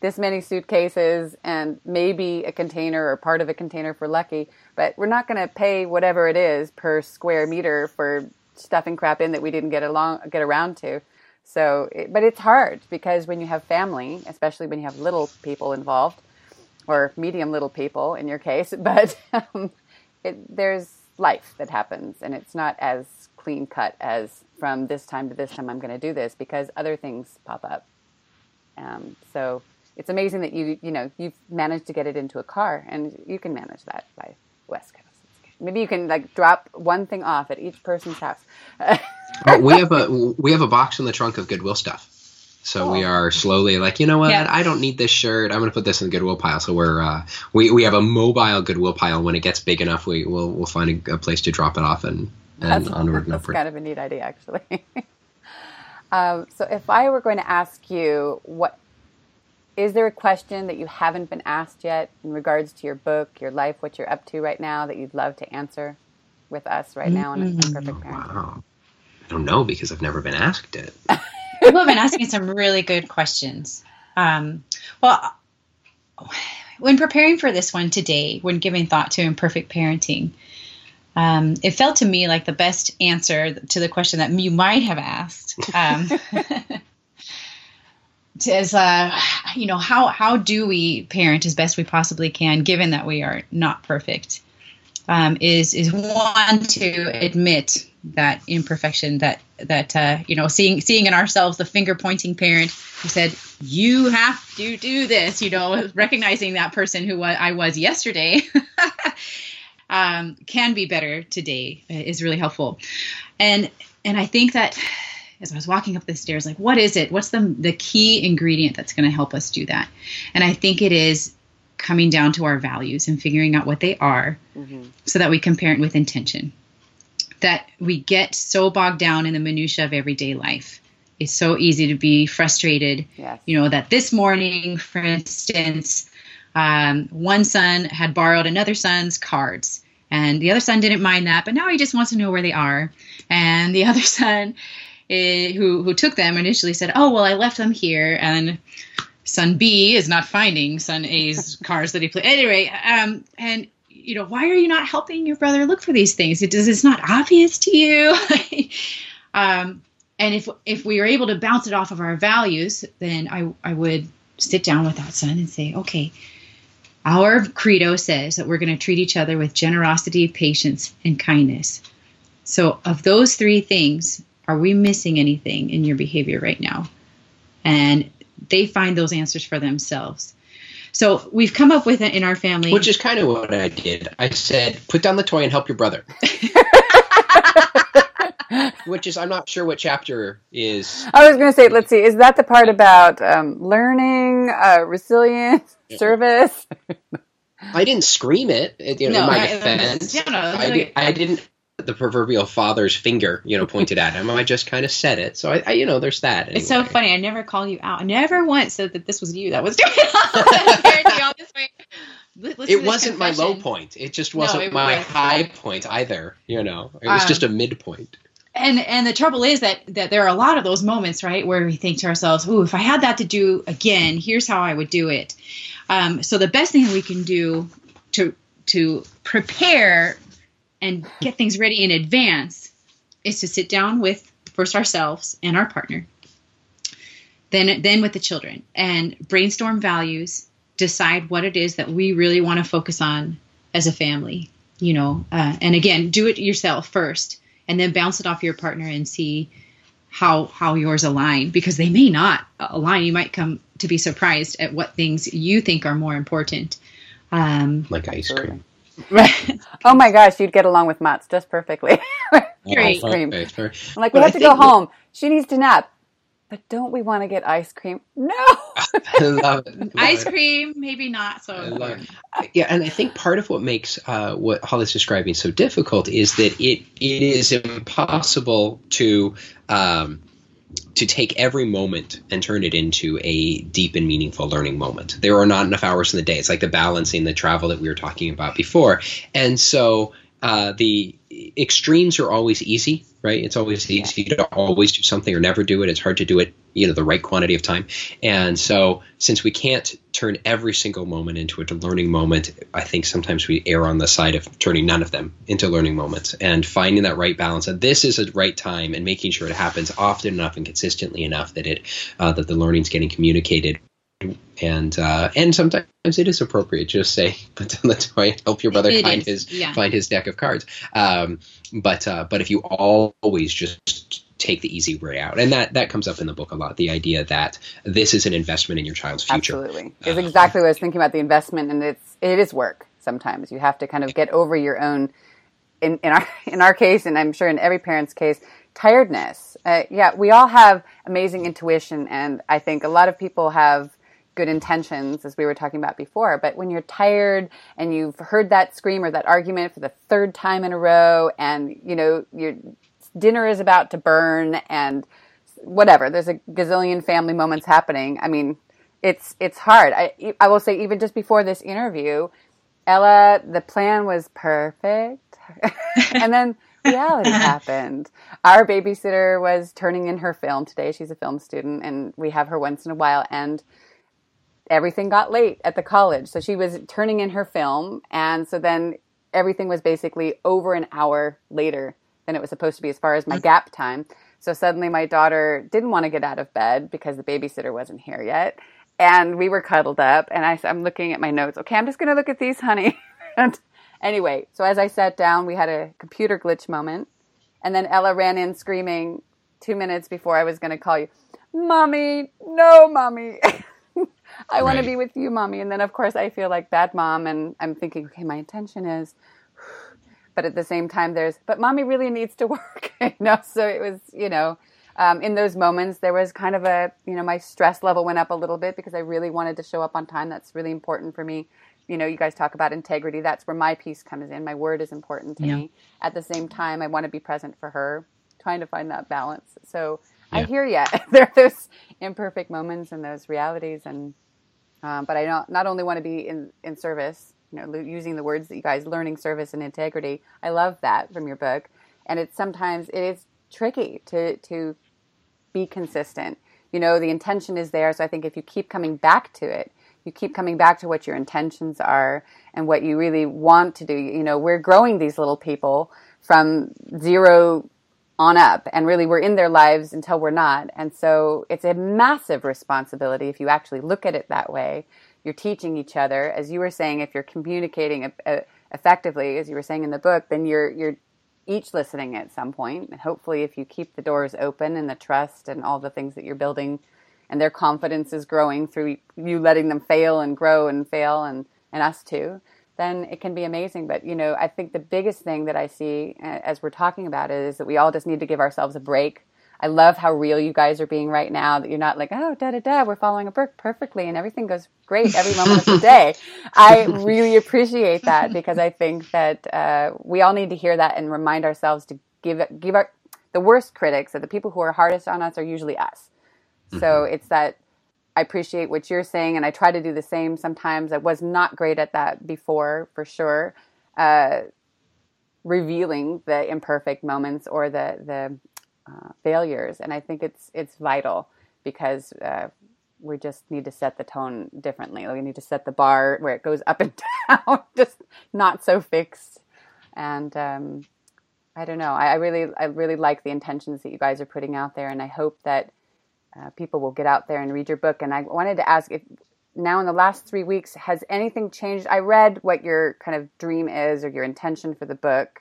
this many suitcases and maybe a container or part of a container for Lucky, but we're not going to pay whatever it is per square meter for stuffing crap in that we didn't get along get around to. So, it, but it's hard because when you have family, especially when you have little people involved, or medium little people in your case, but um, it, there's life that happens, and it's not as clean cut as from this time to this time I'm going to do this because other things pop up. Um, so it's amazing that you you know you've managed to get it into a car, and you can manage that by West Coast. Maybe you can like drop one thing off at each person's house. oh, we have a we have a box in the trunk of Goodwill stuff. So oh. we are slowly like, you know what? Yeah. I don't need this shirt. I'm going to put this in the Goodwill pile. So we're uh, we we have a mobile Goodwill pile. When it gets big enough, we will we'll find a, a, place to drop it off and and that's, onward and upward. That's kind of a neat idea, actually. um, so if I were going to ask you, what is there a question that you haven't been asked yet in regards to your book, your life, what you're up to right now that you'd love to answer with us right now on mm-hmm. Perfect Parenting? Wow. I don't know because I've never been asked it. People have been asking some really good questions. Um, well, when preparing for this one today, when giving thought to imperfect parenting, um, it felt to me like the best answer to the question that you might have asked um, is, uh, you know, how how do we parent as best we possibly can, given that we are not perfect? Um, is is one to admit that imperfection that that uh, you know seeing seeing in ourselves the finger pointing parent who said you have to do this you know recognizing that person who I was yesterday um, can be better today is really helpful and and I think that as I was walking up the stairs like what is it what's the the key ingredient that's going to help us do that and I think it is coming down to our values and figuring out what they are mm-hmm. so that we can parent with intention that we get so bogged down in the minutia of everyday life. It's so easy to be frustrated. Yes. You know, that this morning, for instance, um, one son had borrowed another son's cards, and the other son didn't mind that, but now he just wants to know where they are. And the other son, eh, who who took them initially, said, "Oh well, I left them here," and son B is not finding son A's cars that he played. Anyway, um, and you know, why are you not helping your brother look for these things? It does it's not obvious to you. um, and if if we are able to bounce it off of our values, then I I would sit down with that son and say, okay, our credo says that we're going to treat each other with generosity, patience, and kindness. So, of those three things, are we missing anything in your behavior right now? And they find those answers for themselves. So we've come up with it in our family. Which is kind of what I did. I said, put down the toy and help your brother. Which is, I'm not sure what chapter is. I was going to say, let's see, is that the part about um, learning, uh, resilience, yeah. service? I didn't scream it. You know, no, in my defense, I, I, did, I didn't the proverbial father's finger, you know, pointed at him. I just kind of said it. So I, I you know, there's that. Anyway. It's so funny. I never call you out. I never once said that this was you that was doing all this way. it wasn't my low point. It just wasn't no, it my was. high point either. You know, it was um, just a midpoint. And and the trouble is that that there are a lot of those moments, right, where we think to ourselves, "Ooh, if I had that to do again, here's how I would do it." Um, so the best thing we can do to to prepare and get things ready in advance is to sit down with first ourselves and our partner then then with the children and brainstorm values decide what it is that we really want to focus on as a family you know uh, and again do it yourself first and then bounce it off your partner and see how how yours align because they may not align. You might come to be surprised at what things you think are more important. Um, like ice cream Right. oh my gosh, you'd get along with Mats just perfectly. ice cream. I'm like, we have to go home. She needs to nap. But don't we want to get ice cream? No. love it. Love ice cream, maybe not so. Yeah, and I think part of what makes uh, what Holly's describing so difficult is that it it is impossible to um, to take every moment and turn it into a deep and meaningful learning moment. There are not enough hours in the day. It's like the balancing the travel that we were talking about before. And so uh, the extremes are always easy, right? It's always easy to always do something or never do it. It's hard to do it, you know, the right quantity of time. And so, since we can't turn every single moment into a learning moment, I think sometimes we err on the side of turning none of them into learning moments and finding that right balance. And this is a right time and making sure it happens often enough and consistently enough that it uh, that the learning's getting communicated and uh, and sometimes it is appropriate to just say put down the toy help your brother It find is, his yeah. find his deck of cards um, but uh, but if you always just take the easy way out and that that comes up in the book a lot the idea that this is an investment in your child's future Absolutely. It's exactly what I was thinking about the investment and it's it is work sometimes. You have to kind of get over your own in, in our in our case and I'm sure in every parent's case, tiredness. Uh, yeah, we all have amazing intuition and I think a lot of people have good intentions as we were talking about before, but when you're tired and you've heard that scream or that argument for the third time in a row and you know your dinner is about to burn and whatever. There's a gazillion family moments happening. I mean, it's it's hard. I I will say even just before this interview, Ella, the plan was perfect, and then reality happened. Our babysitter was turning in her film today. She's a film student, and we have her once in a while. And everything got late at the college, so she was turning in her film, and so then everything was basically over an hour later than it was supposed to be as far as my gap time. So suddenly my daughter didn't want to get out of bed because the babysitter wasn't here yet. And we were cuddled up and I, I'm looking at my notes. Okay, I'm just going to look at these, honey. and anyway, so as I sat down, we had a computer glitch moment. And then Ella ran in screaming two minutes before I was going to call you, Mommy, no, Mommy. I want to be with you, Mommy. And then, of course, I feel like bad mom. And I'm thinking, okay, my intention is but at the same time there's but mommy really needs to work you know? So it was you know um, in those moments there was kind of a you know my stress level went up a little bit because i really wanted to show up on time. That's really important for me. You know you guys talk about integrity. That's where my piece comes in. My word is important to Yeah. me. At the same time i want to be present for her trying to find that balance. So i hear you there are those imperfect moments and those realities and um, but I not, not only want to be in, in service, you know, using the words that you guys learning service and integrity. I love that from your book, and it's sometimes it is tricky to to be consistent. You know, the intention is there, so I think if you keep coming back to it, you keep coming back to what your intentions are and what you really want to do. You know, we're growing these little people from zero on up and really we're in their lives until we're not. And so it's a massive responsibility if you actually look at it that way. You're teaching each other. As you were saying if you're communicating uh, effectively as you were saying in the book then you're you're each listening at some point. And hopefully if you keep the doors open and the trust and all the things that you're building and their confidence is growing through you letting them fail and grow and fail and and us too then it can be amazing. But you know, I think the biggest thing that I see uh, as we're talking about it is that we all just need to give ourselves a break. I love how real you guys are being right now. That you're not like, oh, da da da, we're following a book perfectly and everything goes great every moment of the day. I really appreciate that because I think that uh, we all need to hear that and remind ourselves to give give our the worst critics or the people who are hardest on us are usually us. So it's that I appreciate what you're saying, and I try to do the same sometimes. I was not great at that before, for sure. Uh, revealing the imperfect moments or the the uh, failures, and I think it's it's vital because uh, we just need to set the tone differently. We need to set the bar where it goes up and down, just not so fixed. And um, I don't know. I, I really I really like the intentions that you guys are putting out there, and I hope that uh, people will get out there and read your book. And I wanted to ask if now in the last three weeks has anything changed? I read what your kind of dream is or your intention for the book,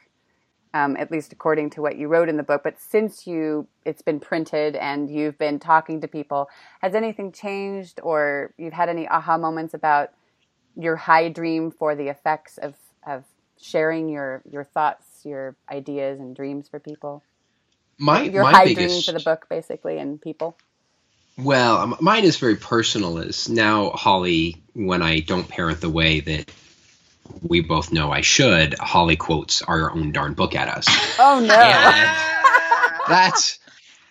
um, at least according to what you wrote in the book. But since you it's been printed and you've been talking to people, has anything changed or you've had any aha moments about your high dream for the effects of of sharing your your thoughts, your ideas and dreams for people? my Your my high biggest dream for the book, basically, and people. Well, mine is very personal. Is now Holly, when I don't parent the way that we both know I should, Holly quotes our own darn book at us. Oh no! That's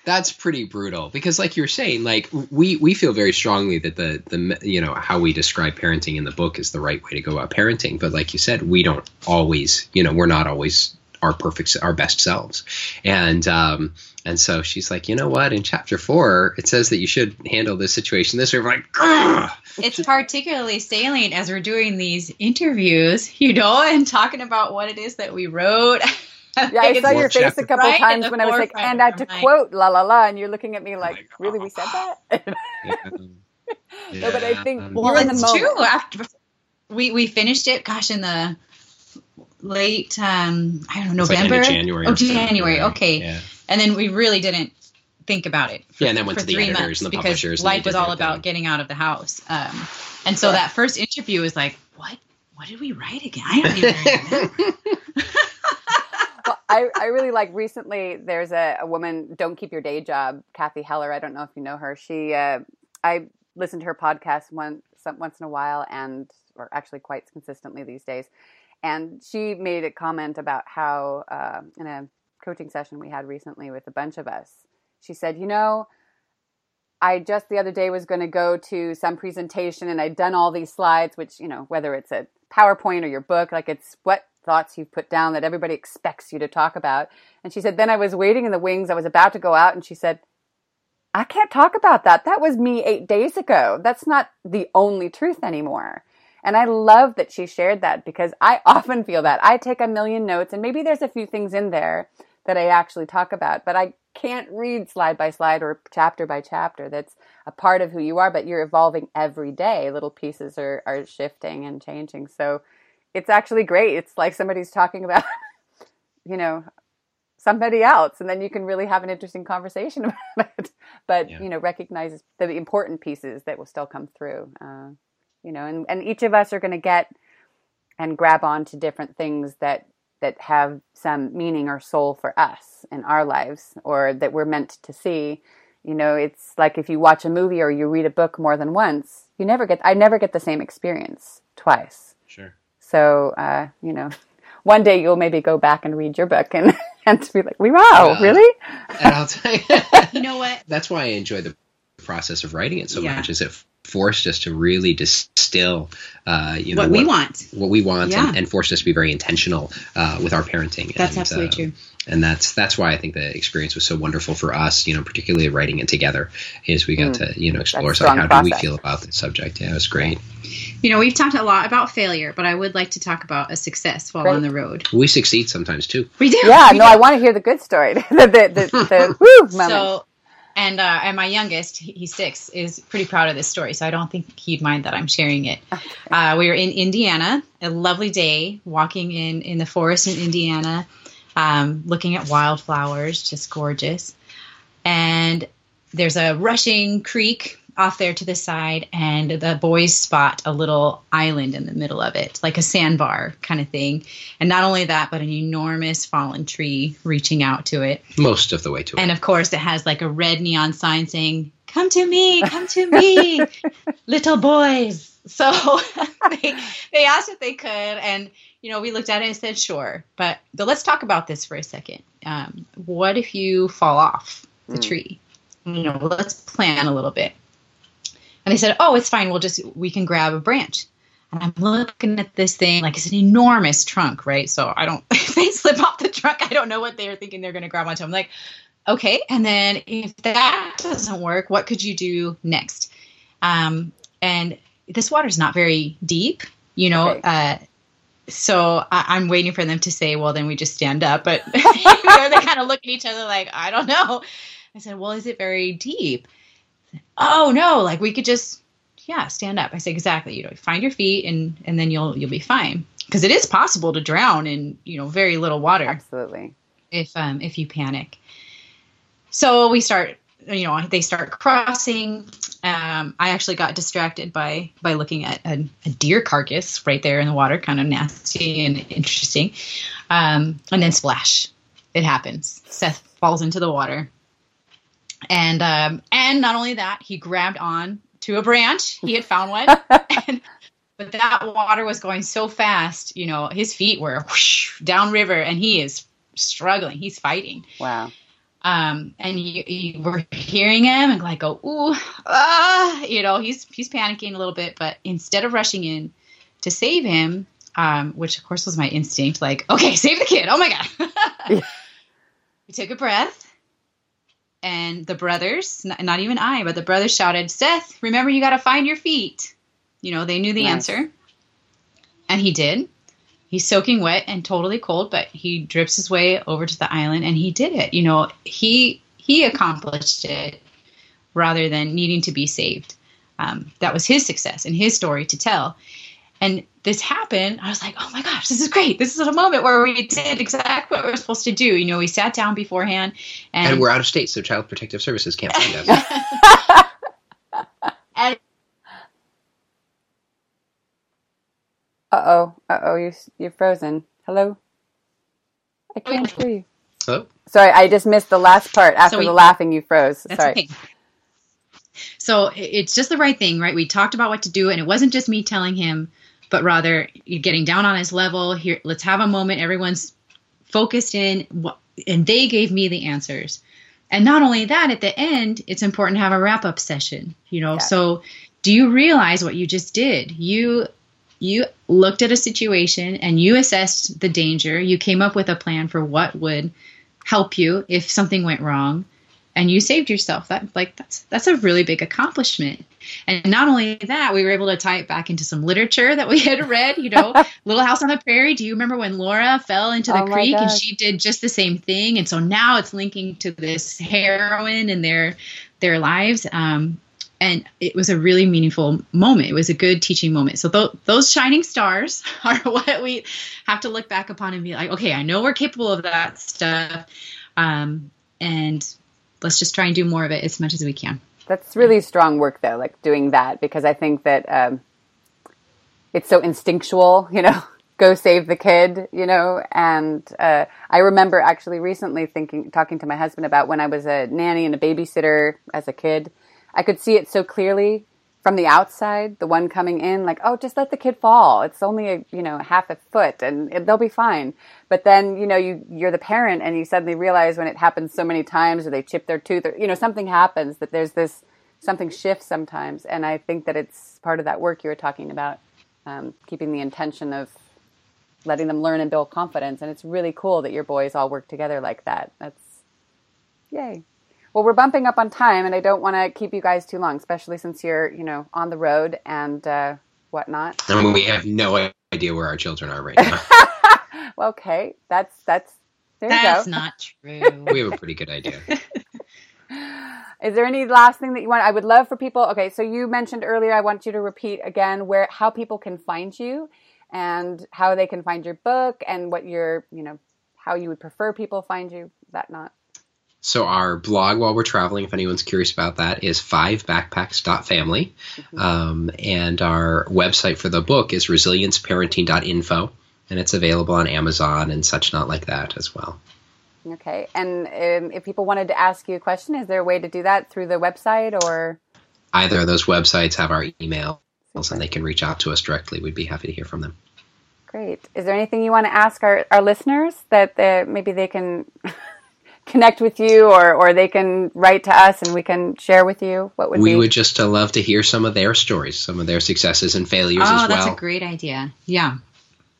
that's pretty brutal because like you're saying like we we feel very strongly that the the you know how we describe parenting in the book is the right way to go about parenting but like you said we don't always you know we're not always our perfect our best selves and um and so she's like you know what in chapter four it says that you should handle this situation this way we're like Ugh! it's particularly salient as we're doing these interviews, you know, and talking about what it is that we wrote. Yeah, I saw your face a couple Right times when I was like, and I had to mind. quote la la la, and you're looking at me like, like, really, we said oh. that? Yeah. No, but I think- Well, well, it's true. After we we finished it, gosh, in the late um I don't know It's like end of November. January Oh, or January. right? Okay. Yeah. And then we really didn't think about it. For, Yeah, and then went for to the three editors months and the because publishers life was all about thing. getting out of the house. Um, and so that first interview was like, what? What did we write again? I don't even remember. well, I, I really like recently there's a, a woman don't keep your day job Cathy Heller i don't know if you know her she uh, i listen to her podcast once once in a while and or actually quite consistently these days and she made a comment about how uh, in a coaching session we had recently with a bunch of us she said you know I just the other day was going to go to some presentation and I'd done all these slides, which, you know, whether it's a PowerPoint or your book, like it's what thoughts you've put down that everybody expects you to talk about. And she said, then I was waiting in the wings. I was about to go out and she said, I can't talk about that. That was me eight days ago. That's not the only truth anymore. And I love that she shared that because I often feel that. I take a million notes and maybe there's a few things in there that I actually talk about, but I can't read slide by slide or chapter by chapter. That's a part of who you are, but you're evolving every day. Little pieces are, are shifting and changing. So it's actually great. It's like somebody's talking about, you know, somebody else, and then you can really have an interesting conversation about it. But, Yeah. you know, recognize the important pieces that will still come through. Uh, you know, and, and each of us are going to get and grab on to different things that that have some meaning or soul for us in our lives or that we're meant to see you know it's like if you watch a movie or you read a book more than once you never get i never get the same experience twice Sure. so uh, you know one day you'll maybe go back and read your book and and be like wow Yeah. really And I'll tell you, you know what? that's why I enjoy the process of writing it so Yeah. much. Is it forced us to really distill, uh, you know, what we want. what we want, Yeah. and, and forced us to be very intentional uh, with our parenting. That's and, absolutely uh, true. And that's that's why I think the experience was so wonderful for us. You know, particularly writing it together, is we got to you know explore so like, strong how do we feel about this subject. Yeah, it was great. You know, we've talked a lot about failure, but I would like to talk about a success while Great. on the road. We succeed sometimes too. We do. yeah we no do. i want to hear the good story the the the, the woo moment So, and uh, and my youngest, he's six, is pretty proud of this story. So I don't think he'd mind that I'm sharing it. Uh, we were in Indiana, a lovely day, walking in in the forest in Indiana, um, looking at wildflowers, just gorgeous. And there's a rushing creek off there to the side, and the boys spot a little island in the middle of it, like a sandbar kind of thing. And not only that, but an enormous fallen tree reaching out to it. Most of the way to it. And of course, it has like a red neon sign saying, Come to me, come to me, little boys. So they, they asked if they could. And, you know, we looked at it and said, Sure. But, but let's talk about this for a second. Um, what if you fall off the tree? You know, let's plan a little bit. And they said, Oh, it's fine. We'll just, we can grab a branch. And I'm looking at this thing like it's an enormous trunk, right? So I don't, if they slip off the trunk, I don't know what they're thinking they're going to grab onto. I'm like, okay. And then if that doesn't work, what could you do next? Um, and this water's not very deep, you know. Okay. Uh, so I, I'm waiting for them to say, well, then we just stand up. But you know, they kind of look at each other like, I don't know. I said, well, is it very deep? Oh no, like we could just yeah stand up. I say exactly. You know, find your feet and and then you'll you'll be fine. Because it is possible to drown in you know very little water. Absolutely. If um if you panic. So we start you know they start crossing. Um, i actually got distracted by by looking at a, a deer carcass right there in the water kind of nasty and interesting. Um, and then splash. It happens. Seth falls into the water and um, and not only that he grabbed on to a branch. He had found one. And, but that water was going so fast you know his feet were whoosh, downriver and he is struggling. He's fighting. Wow. Um, and you, you were hearing him and like go, ooh, ah, you know, he's he's panicking a little bit, but instead of rushing in to save him, um, which of course was my instinct, like, okay, save the kid. Oh my god. We took a breath, and the brothers, not, not even I, but the brothers shouted, Seth, remember you got to find your feet. You know, they knew the Nice. answer, and he did. He's soaking wet and totally cold, but he drips his way over to the island, and he did it. You know, he he accomplished it rather than needing to be saved. Um, that was his success and his story to tell. And this happened. I was like, oh my gosh, this is great. This is a moment where we did exactly what we were supposed to do. You know, we sat down beforehand and, And we're out of state, so Child Protective Services can't find us. and Uh oh. Uh oh. You you're frozen. Hello. I can't hear you. Oh, Sorry, I just missed the last part. After we- the laughing, you froze. That's Sorry. okay. So it's just the right thing, right? We talked about what to do, and it wasn't just me telling him, but rather you're getting down on his level. Here, let's have a moment. Everyone's focused in, and they gave me the answers. And not only that, at the end, it's important to have a wrap up session. You know, Yeah. so do you realize what you just did? You you looked at a situation and you assessed the danger. You came up with a plan for what would help you if something went wrong and you saved yourself. That like that's that's a really big accomplishment. And not only that we were able to tie it back into some literature that we had read you know little house on the prairie. Do you remember when laura fell into the Oh creek and she did just the same thing? And so now it's linking to this heroine and their their lives. Um and it was a really meaningful moment. It was a good teaching moment. So th- those shining stars are what we have to look back upon and be like, okay, I know we're capable of that stuff, um, and let's just try and do more of it as much as we can. That's really strong work, though, like doing that, because I think that um, it's so instinctual, you know, go save the kid, you know. And uh, I remember actually recently thinking, talking to my husband about when I was a nanny and a babysitter as a kid, I could see it so clearly from the outside, the one coming in, like, oh, just let the kid fall. It's only a, you know, half a foot and it, they'll be fine. But then, you know, you, you're the parent and you suddenly realize when it happens so many times or they chip their tooth or, you know, something happens that there's this, something shifts sometimes. And I think that it's part of that work you were talking about, um, keeping the intention of letting them learn and build confidence. And it's really cool that your boys all work together like that. That's, yay. Well, we're bumping up on time, and I don't want to keep you guys too long, especially since you're, you know, on the road and uh, whatnot. and we have no idea where our children are right now. Okay, that's that's there That's you go. not true. we have a pretty good idea. Is there any last thing that you want? I would love for people. Okay, so you mentioned earlier. I want you to repeat again where how people can find you, and how they can find your book, and what your, you know, how you would prefer people find you. That not. So our blog while we're traveling, if anyone's curious about that, is fivebackpacks.family. Um, and our website for the book is resilienceparenting.info. And it's available on Amazon and such not like that as well. Okay, and um, if people wanted to ask you a question, is there a way to do that through the website or? Either of those websites have our email and they can reach out to us directly. We'd be happy to hear from them. Great. Is there anything you want to ask our, our listeners that uh, maybe they can connect with you or, or they can write to us and we can share with you? What would we be? would just uh, love to hear some of their stories, some of their successes and failures oh, as that's a great idea. Yeah,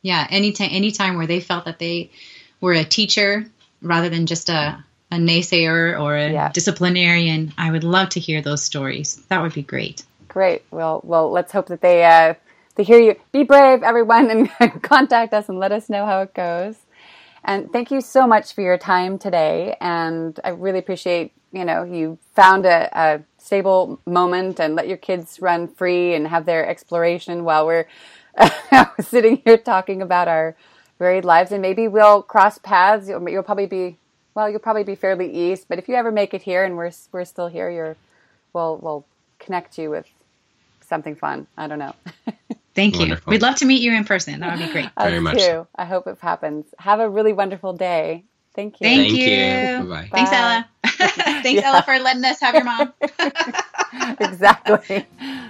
yeah. Anytime, anytime where they felt that they were a teacher rather than just a a naysayer or a Yeah. disciplinarian, I would love to hear those stories. That would be great. Great. Well, well, let's hope that they uh, they hear you. Be brave, everyone, and contact us and let us know how it goes. And thank you so much for your time today. And I really appreciate you know you found a, a stable moment and let your kids run free and have their exploration while we're sitting here talking about our varied lives. And maybe we'll cross paths. You'll, you'll probably be well, you'll probably be fairly east. But if you ever make it here and we're we're still here, you're we'll we'll connect you with something fun. I don't know. Thank you. Wonderful. We'd love to meet you in person. That would be great. Very much too. so. I hope it happens. Have a really wonderful day. Thank you. Thank, Thank you. you. Bye-bye. Thanks, Ella. Thanks, Yeah. Ella, for letting us have your mom. exactly.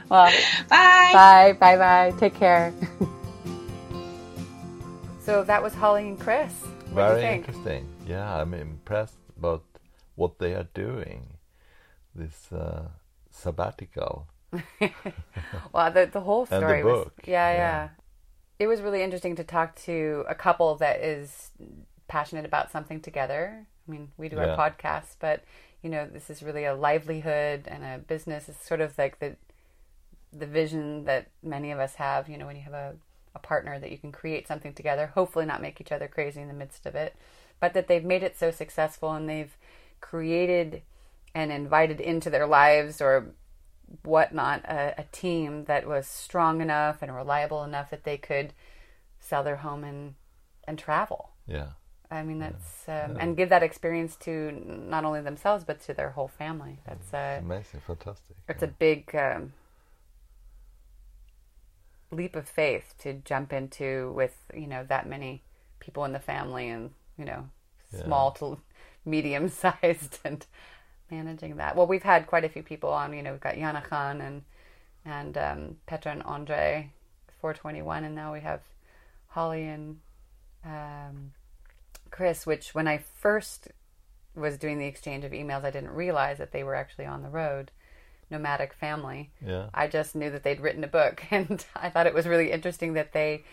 Well, Bye. bye, bye, bye. Take care. so that was Holly and Chris. What do you Very think? interesting. Yeah, I'm impressed about what they are doing, this uh, sabbatical. well, the the whole And the story was book, yeah, yeah. yeah. It was really interesting to talk to a couple that is passionate about something together. I mean, we do Yeah. our podcast, but you know, this is really a livelihood and a business. It's sort of like the the vision that many of us have. You know, when you have a a partner that you can create something together, hopefully not make each other crazy in the midst of it, but that they've made it so successful and they've created and invited into their lives or whatnot a, a team that was strong enough and reliable enough that they could sell their home and and travel. Yeah, I mean that's um, and give that experience to not only themselves but to their whole family. That's uh, amazing, fantastic. it's a big um, leap of faith to jump into with you know that many people in the family and you know small to medium sized and managing that. Well, we've had quite a few people on. You know, we've got Yana Khan and and um, Petra and Andre, 421, and now we have Holly and um, Chris. Which when I first was doing the exchange of emails, I didn't realize that they were actually on the road, nomadic family. Yeah. I just knew that they'd written a book, and I thought it was really interesting that they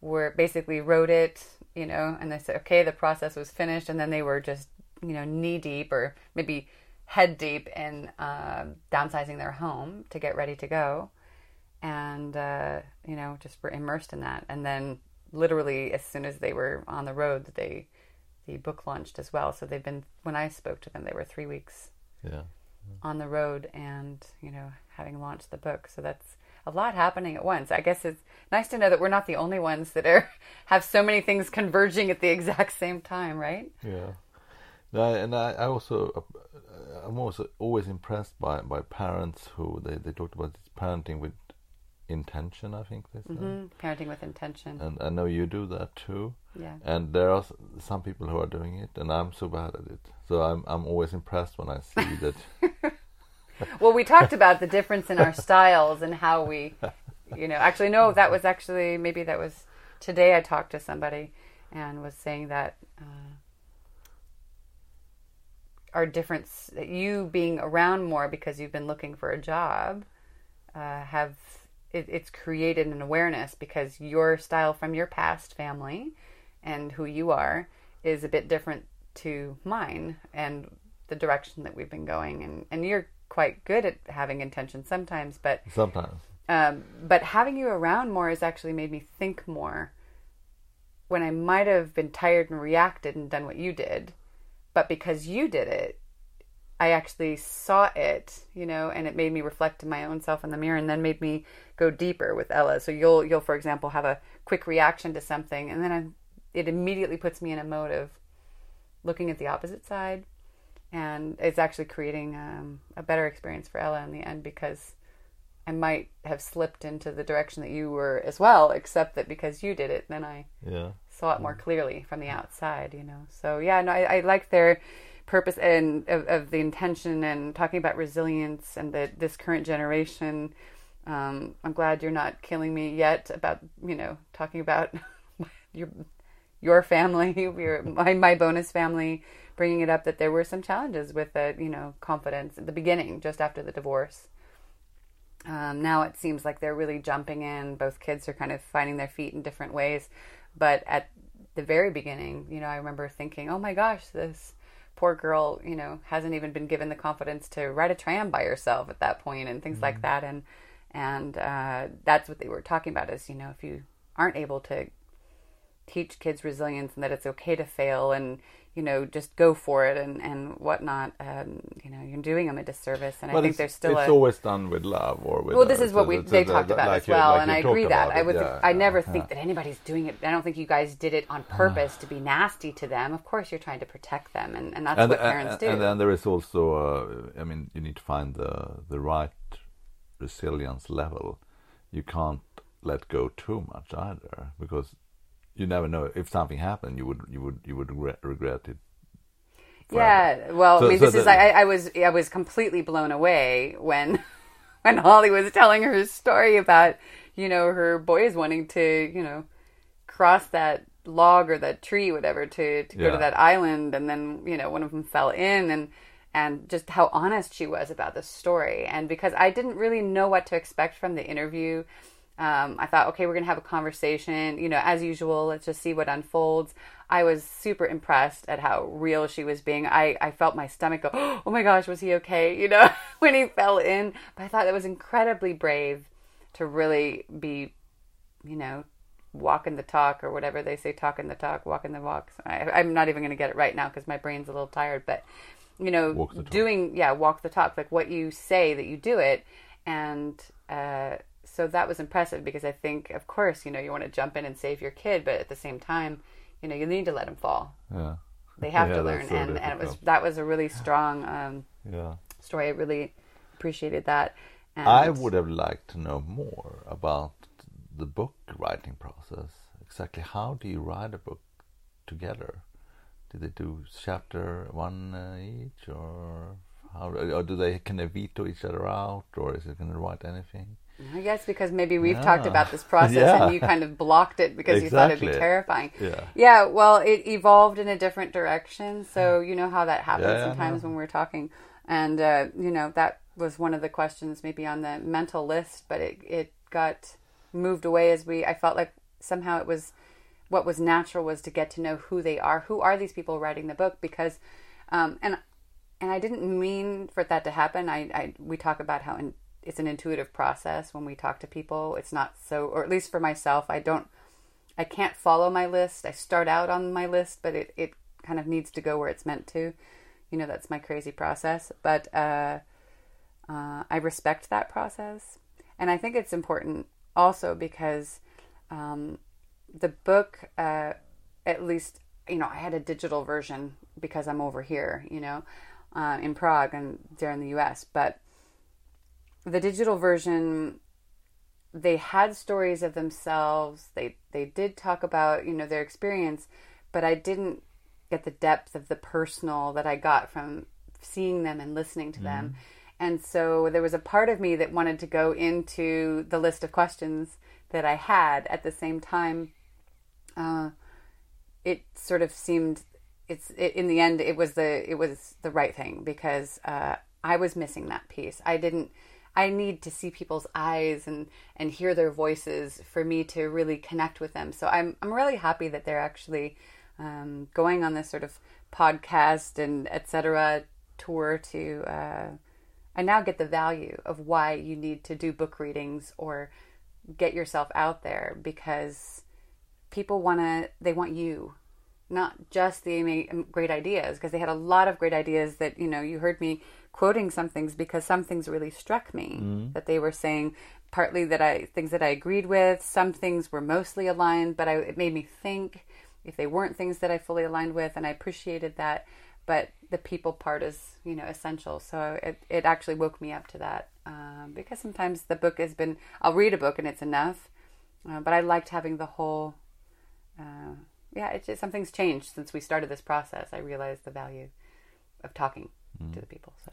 were basically wrote it, you know, and they said, okay, the process was finished, and then they were just, you know, knee deep or maybe head deep in um downsizing their home to get ready to go, and uh, you know, just were immersed in that, and then literally as soon as they were on the road, they the book launched as well. So they've been when I spoke to them, they were three weeks Yeah. on the road and you know having launched the book. So that's a lot happening at once. I guess it's nice to know that we're not the only ones that are have so many things converging at the exact same time right? Yeah, no, and I, I also uh, I'm also always impressed by, by parents who they, they talked about this parenting with intention. I think they said, mm, parenting with intention and I know you do that too. yeah And there are some people who are doing it, and I'm so bad at it. So I'm I'm always impressed when I see that. well we talked about the difference in our styles and how we you know actually no that was actually maybe that was today i talked to somebody and was saying that uh, our difference you being around more because you've been looking for a job uh, have it, it's created an awareness because your style from your past family and who you are is a bit different to mine and the direction that we've been going and and you're quite good at having intention sometimes but Sometimes, um, but having you around more has actually made me think more when I might have been tired and reacted and done what you did. But because you did it, I actually saw it, you know, and it made me reflect in my own self in the mirror and then made me go deeper with Ella. So you'll, you'll for example, have a quick reaction to something and then I, it immediately puts me in a mode of looking at the opposite side. And it's actually creating um, a better experience for Ella in the end because I might have slipped into the direction that you were as well, except that because you did it, then I yeah, saw it more clearly from the outside, you know. So yeah, no, I, I like their purpose and of, of the intention and talking about resilience and that this current generation. Um, I'm glad you're not killing me yet about you know talking about your your family, your my my bonus family, bringing it up that there were some challenges with the you know, confidence at the beginning, just after the divorce. Um, now it seems like they're really jumping in. Both kids are kind of finding their feet in different ways. But at the very beginning, you know, I remember thinking, oh my gosh, this poor girl, you know, hasn't even been given the confidence to ride a tram by herself at that point and things like that. And, and uh, that's what they were talking about is, you know, if you aren't able to teach kids resilience and that it's okay to fail and you know just go for it and and whatnot. Um, you know you're doing them a disservice. And i think there's still it's a always done with love or with. well this uh, is what we they the- talked about like as well like and i agree that. i would yeah, i never yeah. think that anybody's doing it. I don't think you guys did it on purpose to be nasty to them. Of course you're trying to protect them and, and that's and, what parents and, do. and then there is also, uh, I mean, you need to find the the right resilience level. You can't let go too much either, because you never know if something happened. You would you would you would regret, regret it. forever. Yeah, well, So- I mean, so this is the- I, I was I was completely blown away when when Holly was telling her story about you know her boys wanting to you know cross that log or that tree whatever to to go to that island and then you know one of them fell in and and just how honest she was about the story. And because I didn't really know what to expect from the interview, um, I thought, okay, we're going to have a conversation, you know, as usual, let's just see what unfolds. I was super impressed at how real she was being. I, I felt my stomach go, oh my gosh, was he okay? You know, when he fell in. But I thought that was incredibly brave to really be, you know, walking the talk or whatever they say, talking the talk, walking the walks. I, I'm not even going to get it right now because my brain's a little tired, but you know, Walk doing, yeah, walk the talk, like what you say that you do it. And, uh, so that was impressive because I think, of course, you know, you want to jump in and save your kid, but at the same time, you know, you need to let him fall. Yeah. They have Yeah, to learn, so and, and it was that was a really strong um, Yeah. story. I really appreciated that. And I would have liked to know more about the book writing process. Exactly how do you write a book together? Do they do chapter one uh, each, or how? Or do they can they veto each other out, or is it going to write anything? I guess because maybe we've talked about this process Yeah. and you kind of blocked it because you thought it'd be terrifying. Yeah. Yeah, well, it evolved in a different direction. So, you know how that happens Yeah, yeah, sometimes when we're talking. And, uh, you know, that was one of the questions maybe on the mental list, but it, it got moved away as we, I felt like somehow it was, what was natural was to get to know who they are. Who are these people writing the book? Because, um, and, and I didn't mean for that to happen. I, I we talk about how in, it's an intuitive process when we talk to people. It's not so, or at least for myself, I don't I can't follow my list. I start out on my list, but it, it kind of needs to go where it's meant to. You know, that's my crazy process. But uh, uh, I respect that process. And I think it's important also because um, the book, uh, at least, you know, I had a digital version because I'm over here, you know, uh, in Prague and there in the US. But the digital version they had stories of themselves. They they did talk about you know their experience, but I didn't get the depth of the personal that I got from seeing them and listening to them. And so there was a part of me that wanted to go into the list of questions that I had at the same time. Uh, it sort of seemed it's it, in the end it was the it was the right thing because uh, I was missing that piece. I didn't. I need to see people's eyes and and hear their voices for me to really connect with them. So I'm I'm really happy that they're actually um, going on this sort of podcast and etc. tour to. Uh, I now get the value of why you need to do book readings or get yourself out there because people want to they want you not just the great ideas because they had a lot of great ideas that you know you heard me quoting some things because some things really struck me that they were saying partly that I things that I agreed with some things were mostly aligned but I, it made me think if they weren't things that I fully aligned with and I appreciated that but the people part is you know essential. So it, it actually woke me up to that um, because sometimes the book has been I'll read a book and it's enough uh, but I liked having the whole uh, yeah, it's just something's changed since we started this process. I realized the value of talking to the people. So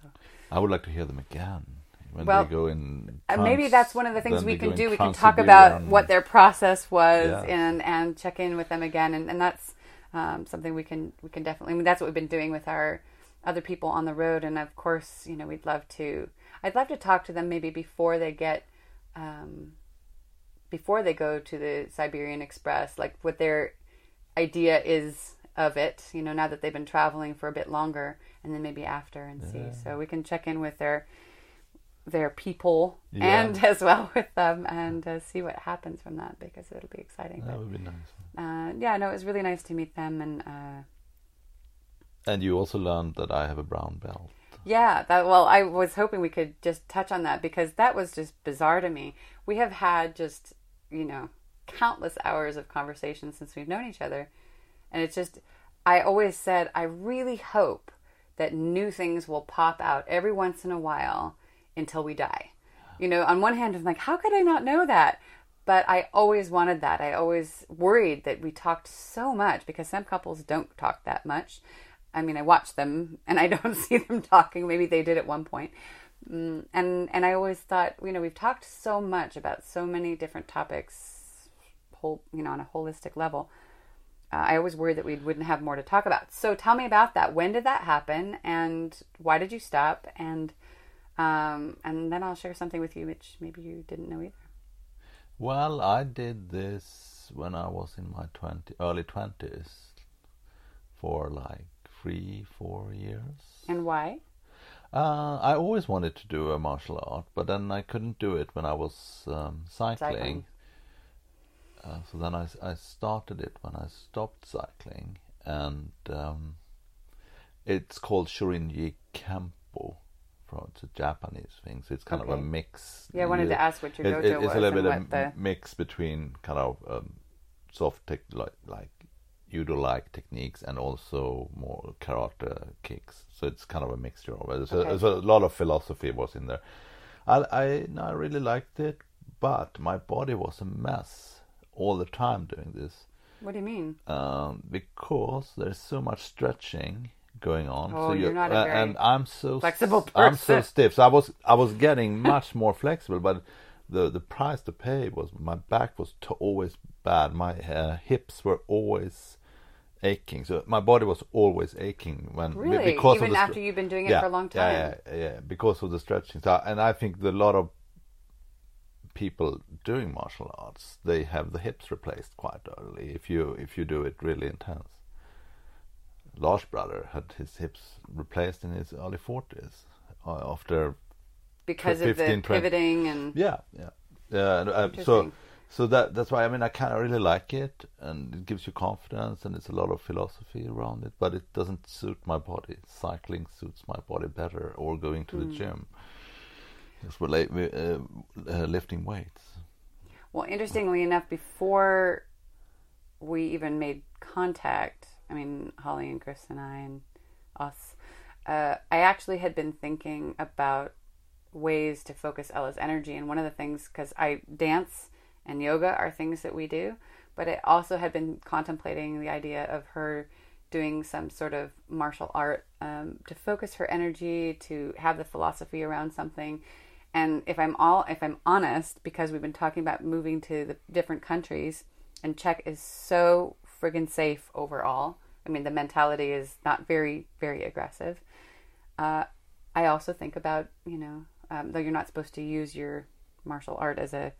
I would like to hear them again when Well, they go in. uh, maybe that's one of the things we can do. We can talk about Trans-Siberian- what their process was Yeah. and and check in with them again, and, and that's um, something we can we can definitely. I mean, that's what we've been doing with our other people on the road, and of course, you know, we'd love to. I'd love to talk to them maybe before they get. Um, before they go to the Siberian Express, like what their idea is of it, you know, now that they've been traveling for a bit longer, and then maybe after and see. So we can check in with their their people Yeah. and as well with them and uh, see what happens from that because it'll be exciting. That But, would be nice. uh, yeah, no, it was really nice to meet them and uh, And you also learned that I have a brown belt. Yeah, that well, I was hoping we could just touch on that because that was just bizarre to me. We have had just, you know, countless hours of conversation since we've known each other. And it's just I always said I really hope that new things will pop out every once in a while until we die. You know, on one hand I'm like, how could I not know that? But I always wanted that. I always worried that we talked so much because some couples don't talk that much. I mean, I watch them and I don't see them talking. Maybe they did at one point. Mm, and and I always thought, you know, we've talked so much about so many different topics, whole, you know, on a holistic level. Uh, I always worried that we wouldn't have more to talk about. So tell me about that. When did that happen, and why did you stop? And um, and then I'll share something with you, which maybe you didn't know either. Well, I did this when I was in my 20, early 20s for like three, four years. And why? Uh, I always wanted to do a martial art, but then I couldn't do it when I was um, cycling. Cycling. Uh, so then I, I started it when I stopped cycling, and um, it's called Shorinji Kempo. From it's a Japanese thing, so it's kind of a mix. Yeah, I wanted to ask what your dojo it- was It's a little bit of the a mix between kind of um, soft tech like like judo-like techniques and also more karate kicks. So it's kind of a mixture of it. So, Okay. so a lot of philosophy was in there. I I, no, I really liked it, but my body was a mess all the time doing this What do you mean? um, because there's so much stretching going on. Oh, so you're not a uh, very and I'm so flexible I'm so stiff. So I was I was getting much more flexible, but the the price to pay was my back was to always bad. My uh, hips were always aching. So my body was always aching when Really? because Even of the after you've been doing it yeah, for a long time? Yeah, yeah, because of the stretching. So, and I think a lot of people doing martial arts they have the hips replaced quite early if you if you do it really intense. Lars brother had his hips replaced in his early forties uh, after Because of the 15, 20. pivoting and yeah yeah yeah. and, uh, so so that that's why I mean I kind of really like it and it gives you confidence and it's a lot of philosophy around it, but it doesn't suit my body. Cycling suits my body better, or going to Hmm. the gym. It's uh, uh, lifting weights. Well, interestingly enough, before we even made contact, I mean, Holly and Chris and I and us, uh, I actually had been thinking about ways to focus Ella's energy. And one of the things, because I dance and yoga are things that we do, but I also had been contemplating the idea of her doing some sort of martial art um, to focus her energy, to have the philosophy around something. And if I'm all, if I'm honest, because we've been talking about moving to the different countries, and Czech is so friggin' safe overall. I mean, the mentality is not very, very aggressive. Uh, I also think about, you know, um, though you're not supposed to use your martial art as a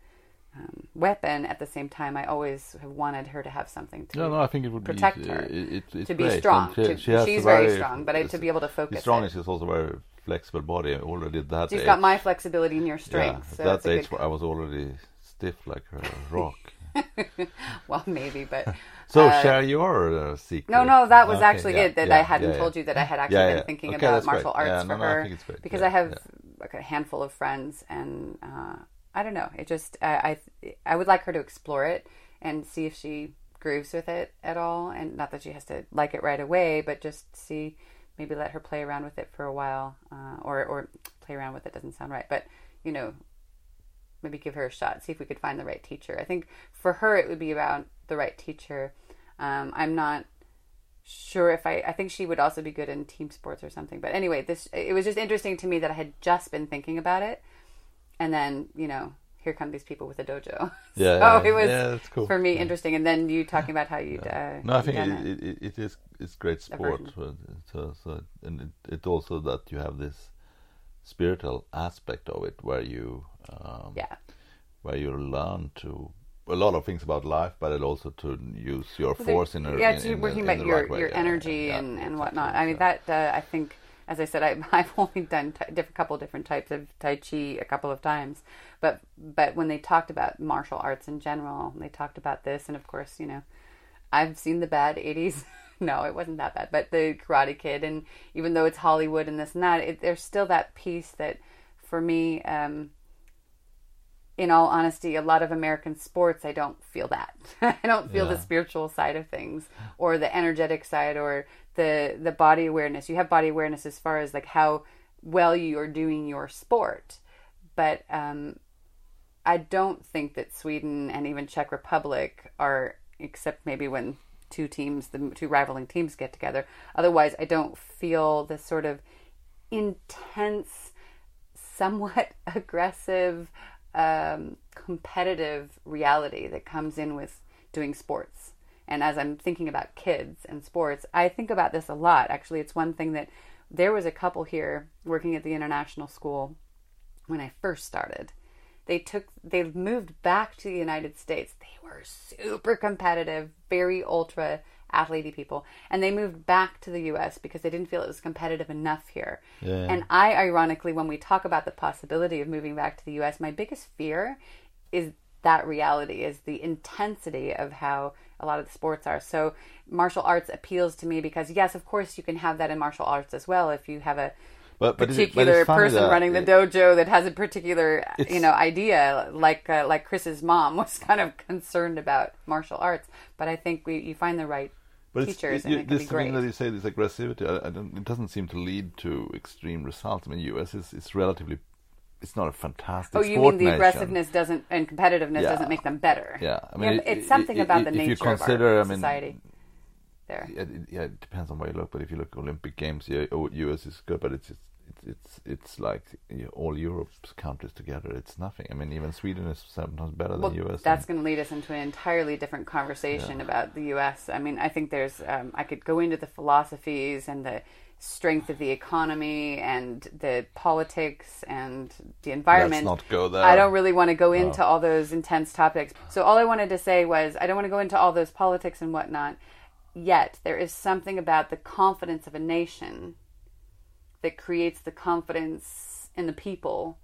um, weapon, at the same time, I always have wanted her to have something to No, no, I think it would protect be, her, It, it, to be strong. And To- she she's very strong, but I- to be able to focus strong, she's also very flexible body. Already at that She's age. got my flexibility and your strength. at so that age, good, I was already stiff like a rock. well, maybe, but So Uh, share your uh, secret. No, no, that was Okay, actually yeah, it. That yeah, I hadn't yeah, told you that I had actually Yeah, been thinking Okay, about martial great. arts Yeah, for no, no, I her think it's great. because Yeah, I have yeah. like a handful of friends, and uh, I don't know. It just I, I I would like her to explore it and see if she grooves with it at all, and not that she has to like it right away, but just see maybe let her play around with it for a while, uh, or or play around with it doesn't sound right, but you know maybe give her a shot, see if we could find the right teacher. I think for her it would be about the right teacher. Um, I'm not sure if I I think she would also be good in team sports or something. But anyway, this it was just interesting to me that I had just been thinking about it, and then you know here come these people with a dojo. Yeah, so yeah, it was yeah, cool. for me interesting. And then you talking about how you'd uh, No, I think it, it, it is it's great sport. So, so, and it, it also that you have this spiritual aspect of it where you um, yeah. where you learn to a lot of things about life, but it also to use your force in a yeah, in, in, working in about the your right way. your Yeah, energy yeah, and and whatnot. I mean yeah. that uh, I think, as I said, I, I've only done t- different couple different types of tai chi a couple of times, but but when they talked about martial arts in general, they talked about this, and of course, you know, I've seen the bad '80s. no, it wasn't that bad, but the Karate Kid, and even though it's Hollywood and this and that, it, there's still that piece that, for me. Um, in all honesty, a lot of American sports, I don't feel that. I don't feel the spiritual side of things, or the energetic side, or the the body awareness. You have body awareness as far as like how well you are doing your sport, but um, I don't think that Sweden and even Czech Republic are, except maybe when two teams, the two rivaling teams get together. Otherwise, I don't feel the sort of intense, somewhat aggressive, um, competitive reality that comes in with doing sports. And as I'm thinking about kids and sports, I think about this a lot. Actually, it's one thing that there was a couple here working at the international school when I first started. They took they moved back to the United States. They were super competitive, very ultra athlete people, and they moved back to the US because they didn't feel it was competitive enough here. Yeah. And I ironically when we talk about the possibility of moving back to the US, my biggest fear is that reality is the intensity of how a lot of the sports are. So martial arts appeals to me because yes, of course you can have that in martial arts as well if you have a But but, it, particular it's person running the it- dojo that has a particular you know idea like uh, like Chris's mom was kind of concerned about martial arts but I think we you find the right But it's, teachers you- and it can this thing that you say, this aggressivity, I, I don't, it doesn't seem to lead to extreme results. I mean, U.S. is, is relatively, it's not a fantastic oh you sport mean the nation. aggressiveness doesn't and competitiveness Yeah. doesn't make them better Yeah, I mean, but it- it's something i- about i- the nature consider, of our I mean, society there Yeah, it, yeah, it depends on where you look. But if you look at Olympic Games, yeah, oh, U.S. is good, but it's it's it's it's like you know, all Europe's countries together. It's nothing. I mean, even Sweden is sometimes better well, than U.S. that's going to lead us into an entirely different conversation about the U.S. I mean, I think there's, um, I could go into the philosophies and the strength of the economy and the politics and the environment. Let's not go there. I don't really want to go into all those intense topics. So all I wanted to say was, I don't want to go into all those politics and whatnot. Yet there is something about the confidence of a nation that creates the confidence in the people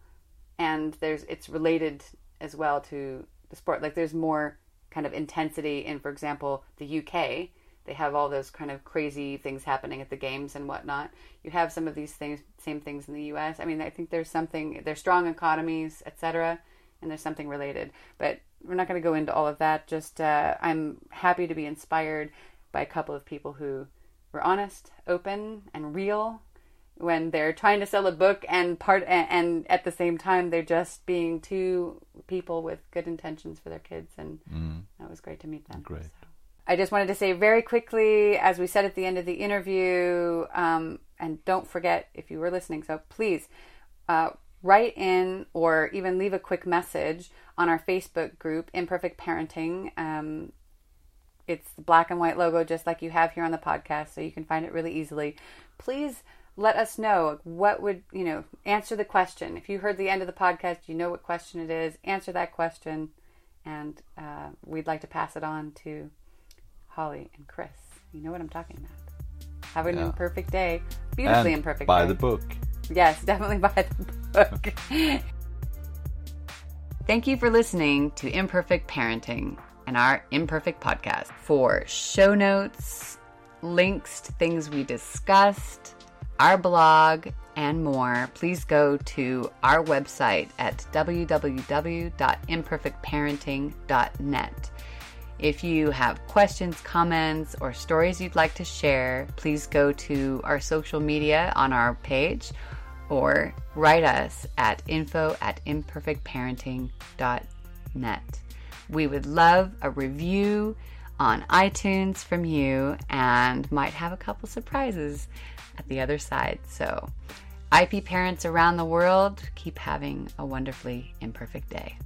and there's it's related as well to the sport like there's more kind of intensity in for example the uk they have all those kind of crazy things happening at the games and whatnot. You have some of these things same things in the us i mean i think there's something there's strong economies etc and there's something related. But we're not going to go into all of that. Just uh, i'm happy to be inspired by a couple of people who were honest open and real when they're trying to sell a book and part and, at the same time they're just being two people with good intentions for their kids. And that was great to meet them. Great. So. I just wanted to say very quickly as we said at the end of the interview um, and don't forget if you were listening so please uh, write in or even leave a quick message on our facebook group imperfect parenting. Um, it's the black and white logo just like you have here on the podcast so you can find it really easily. Please let us know what would you know answer the question. If you heard the end of the podcast you know what question it is. Answer that question and uh, we'd like to pass it on to holly and chris you know what i'm talking about have an Yeah. imperfect day beautifully and imperfect buy day. the book. Yes, definitely buy the book. Thank you for listening to Imperfect Parenting and our Imperfect podcast. For show notes, links to things we discussed, our blog, and more, please go to our website at www.imperfectparenting.net. If you have questions, comments, or stories you'd like to share, please go to our social media on our page or write us at info at imperfectparenting.net. We would love a review on iTunes from you and might have a couple surprises at the other side. So, IP parents around the world, keep having a wonderfully imperfect day.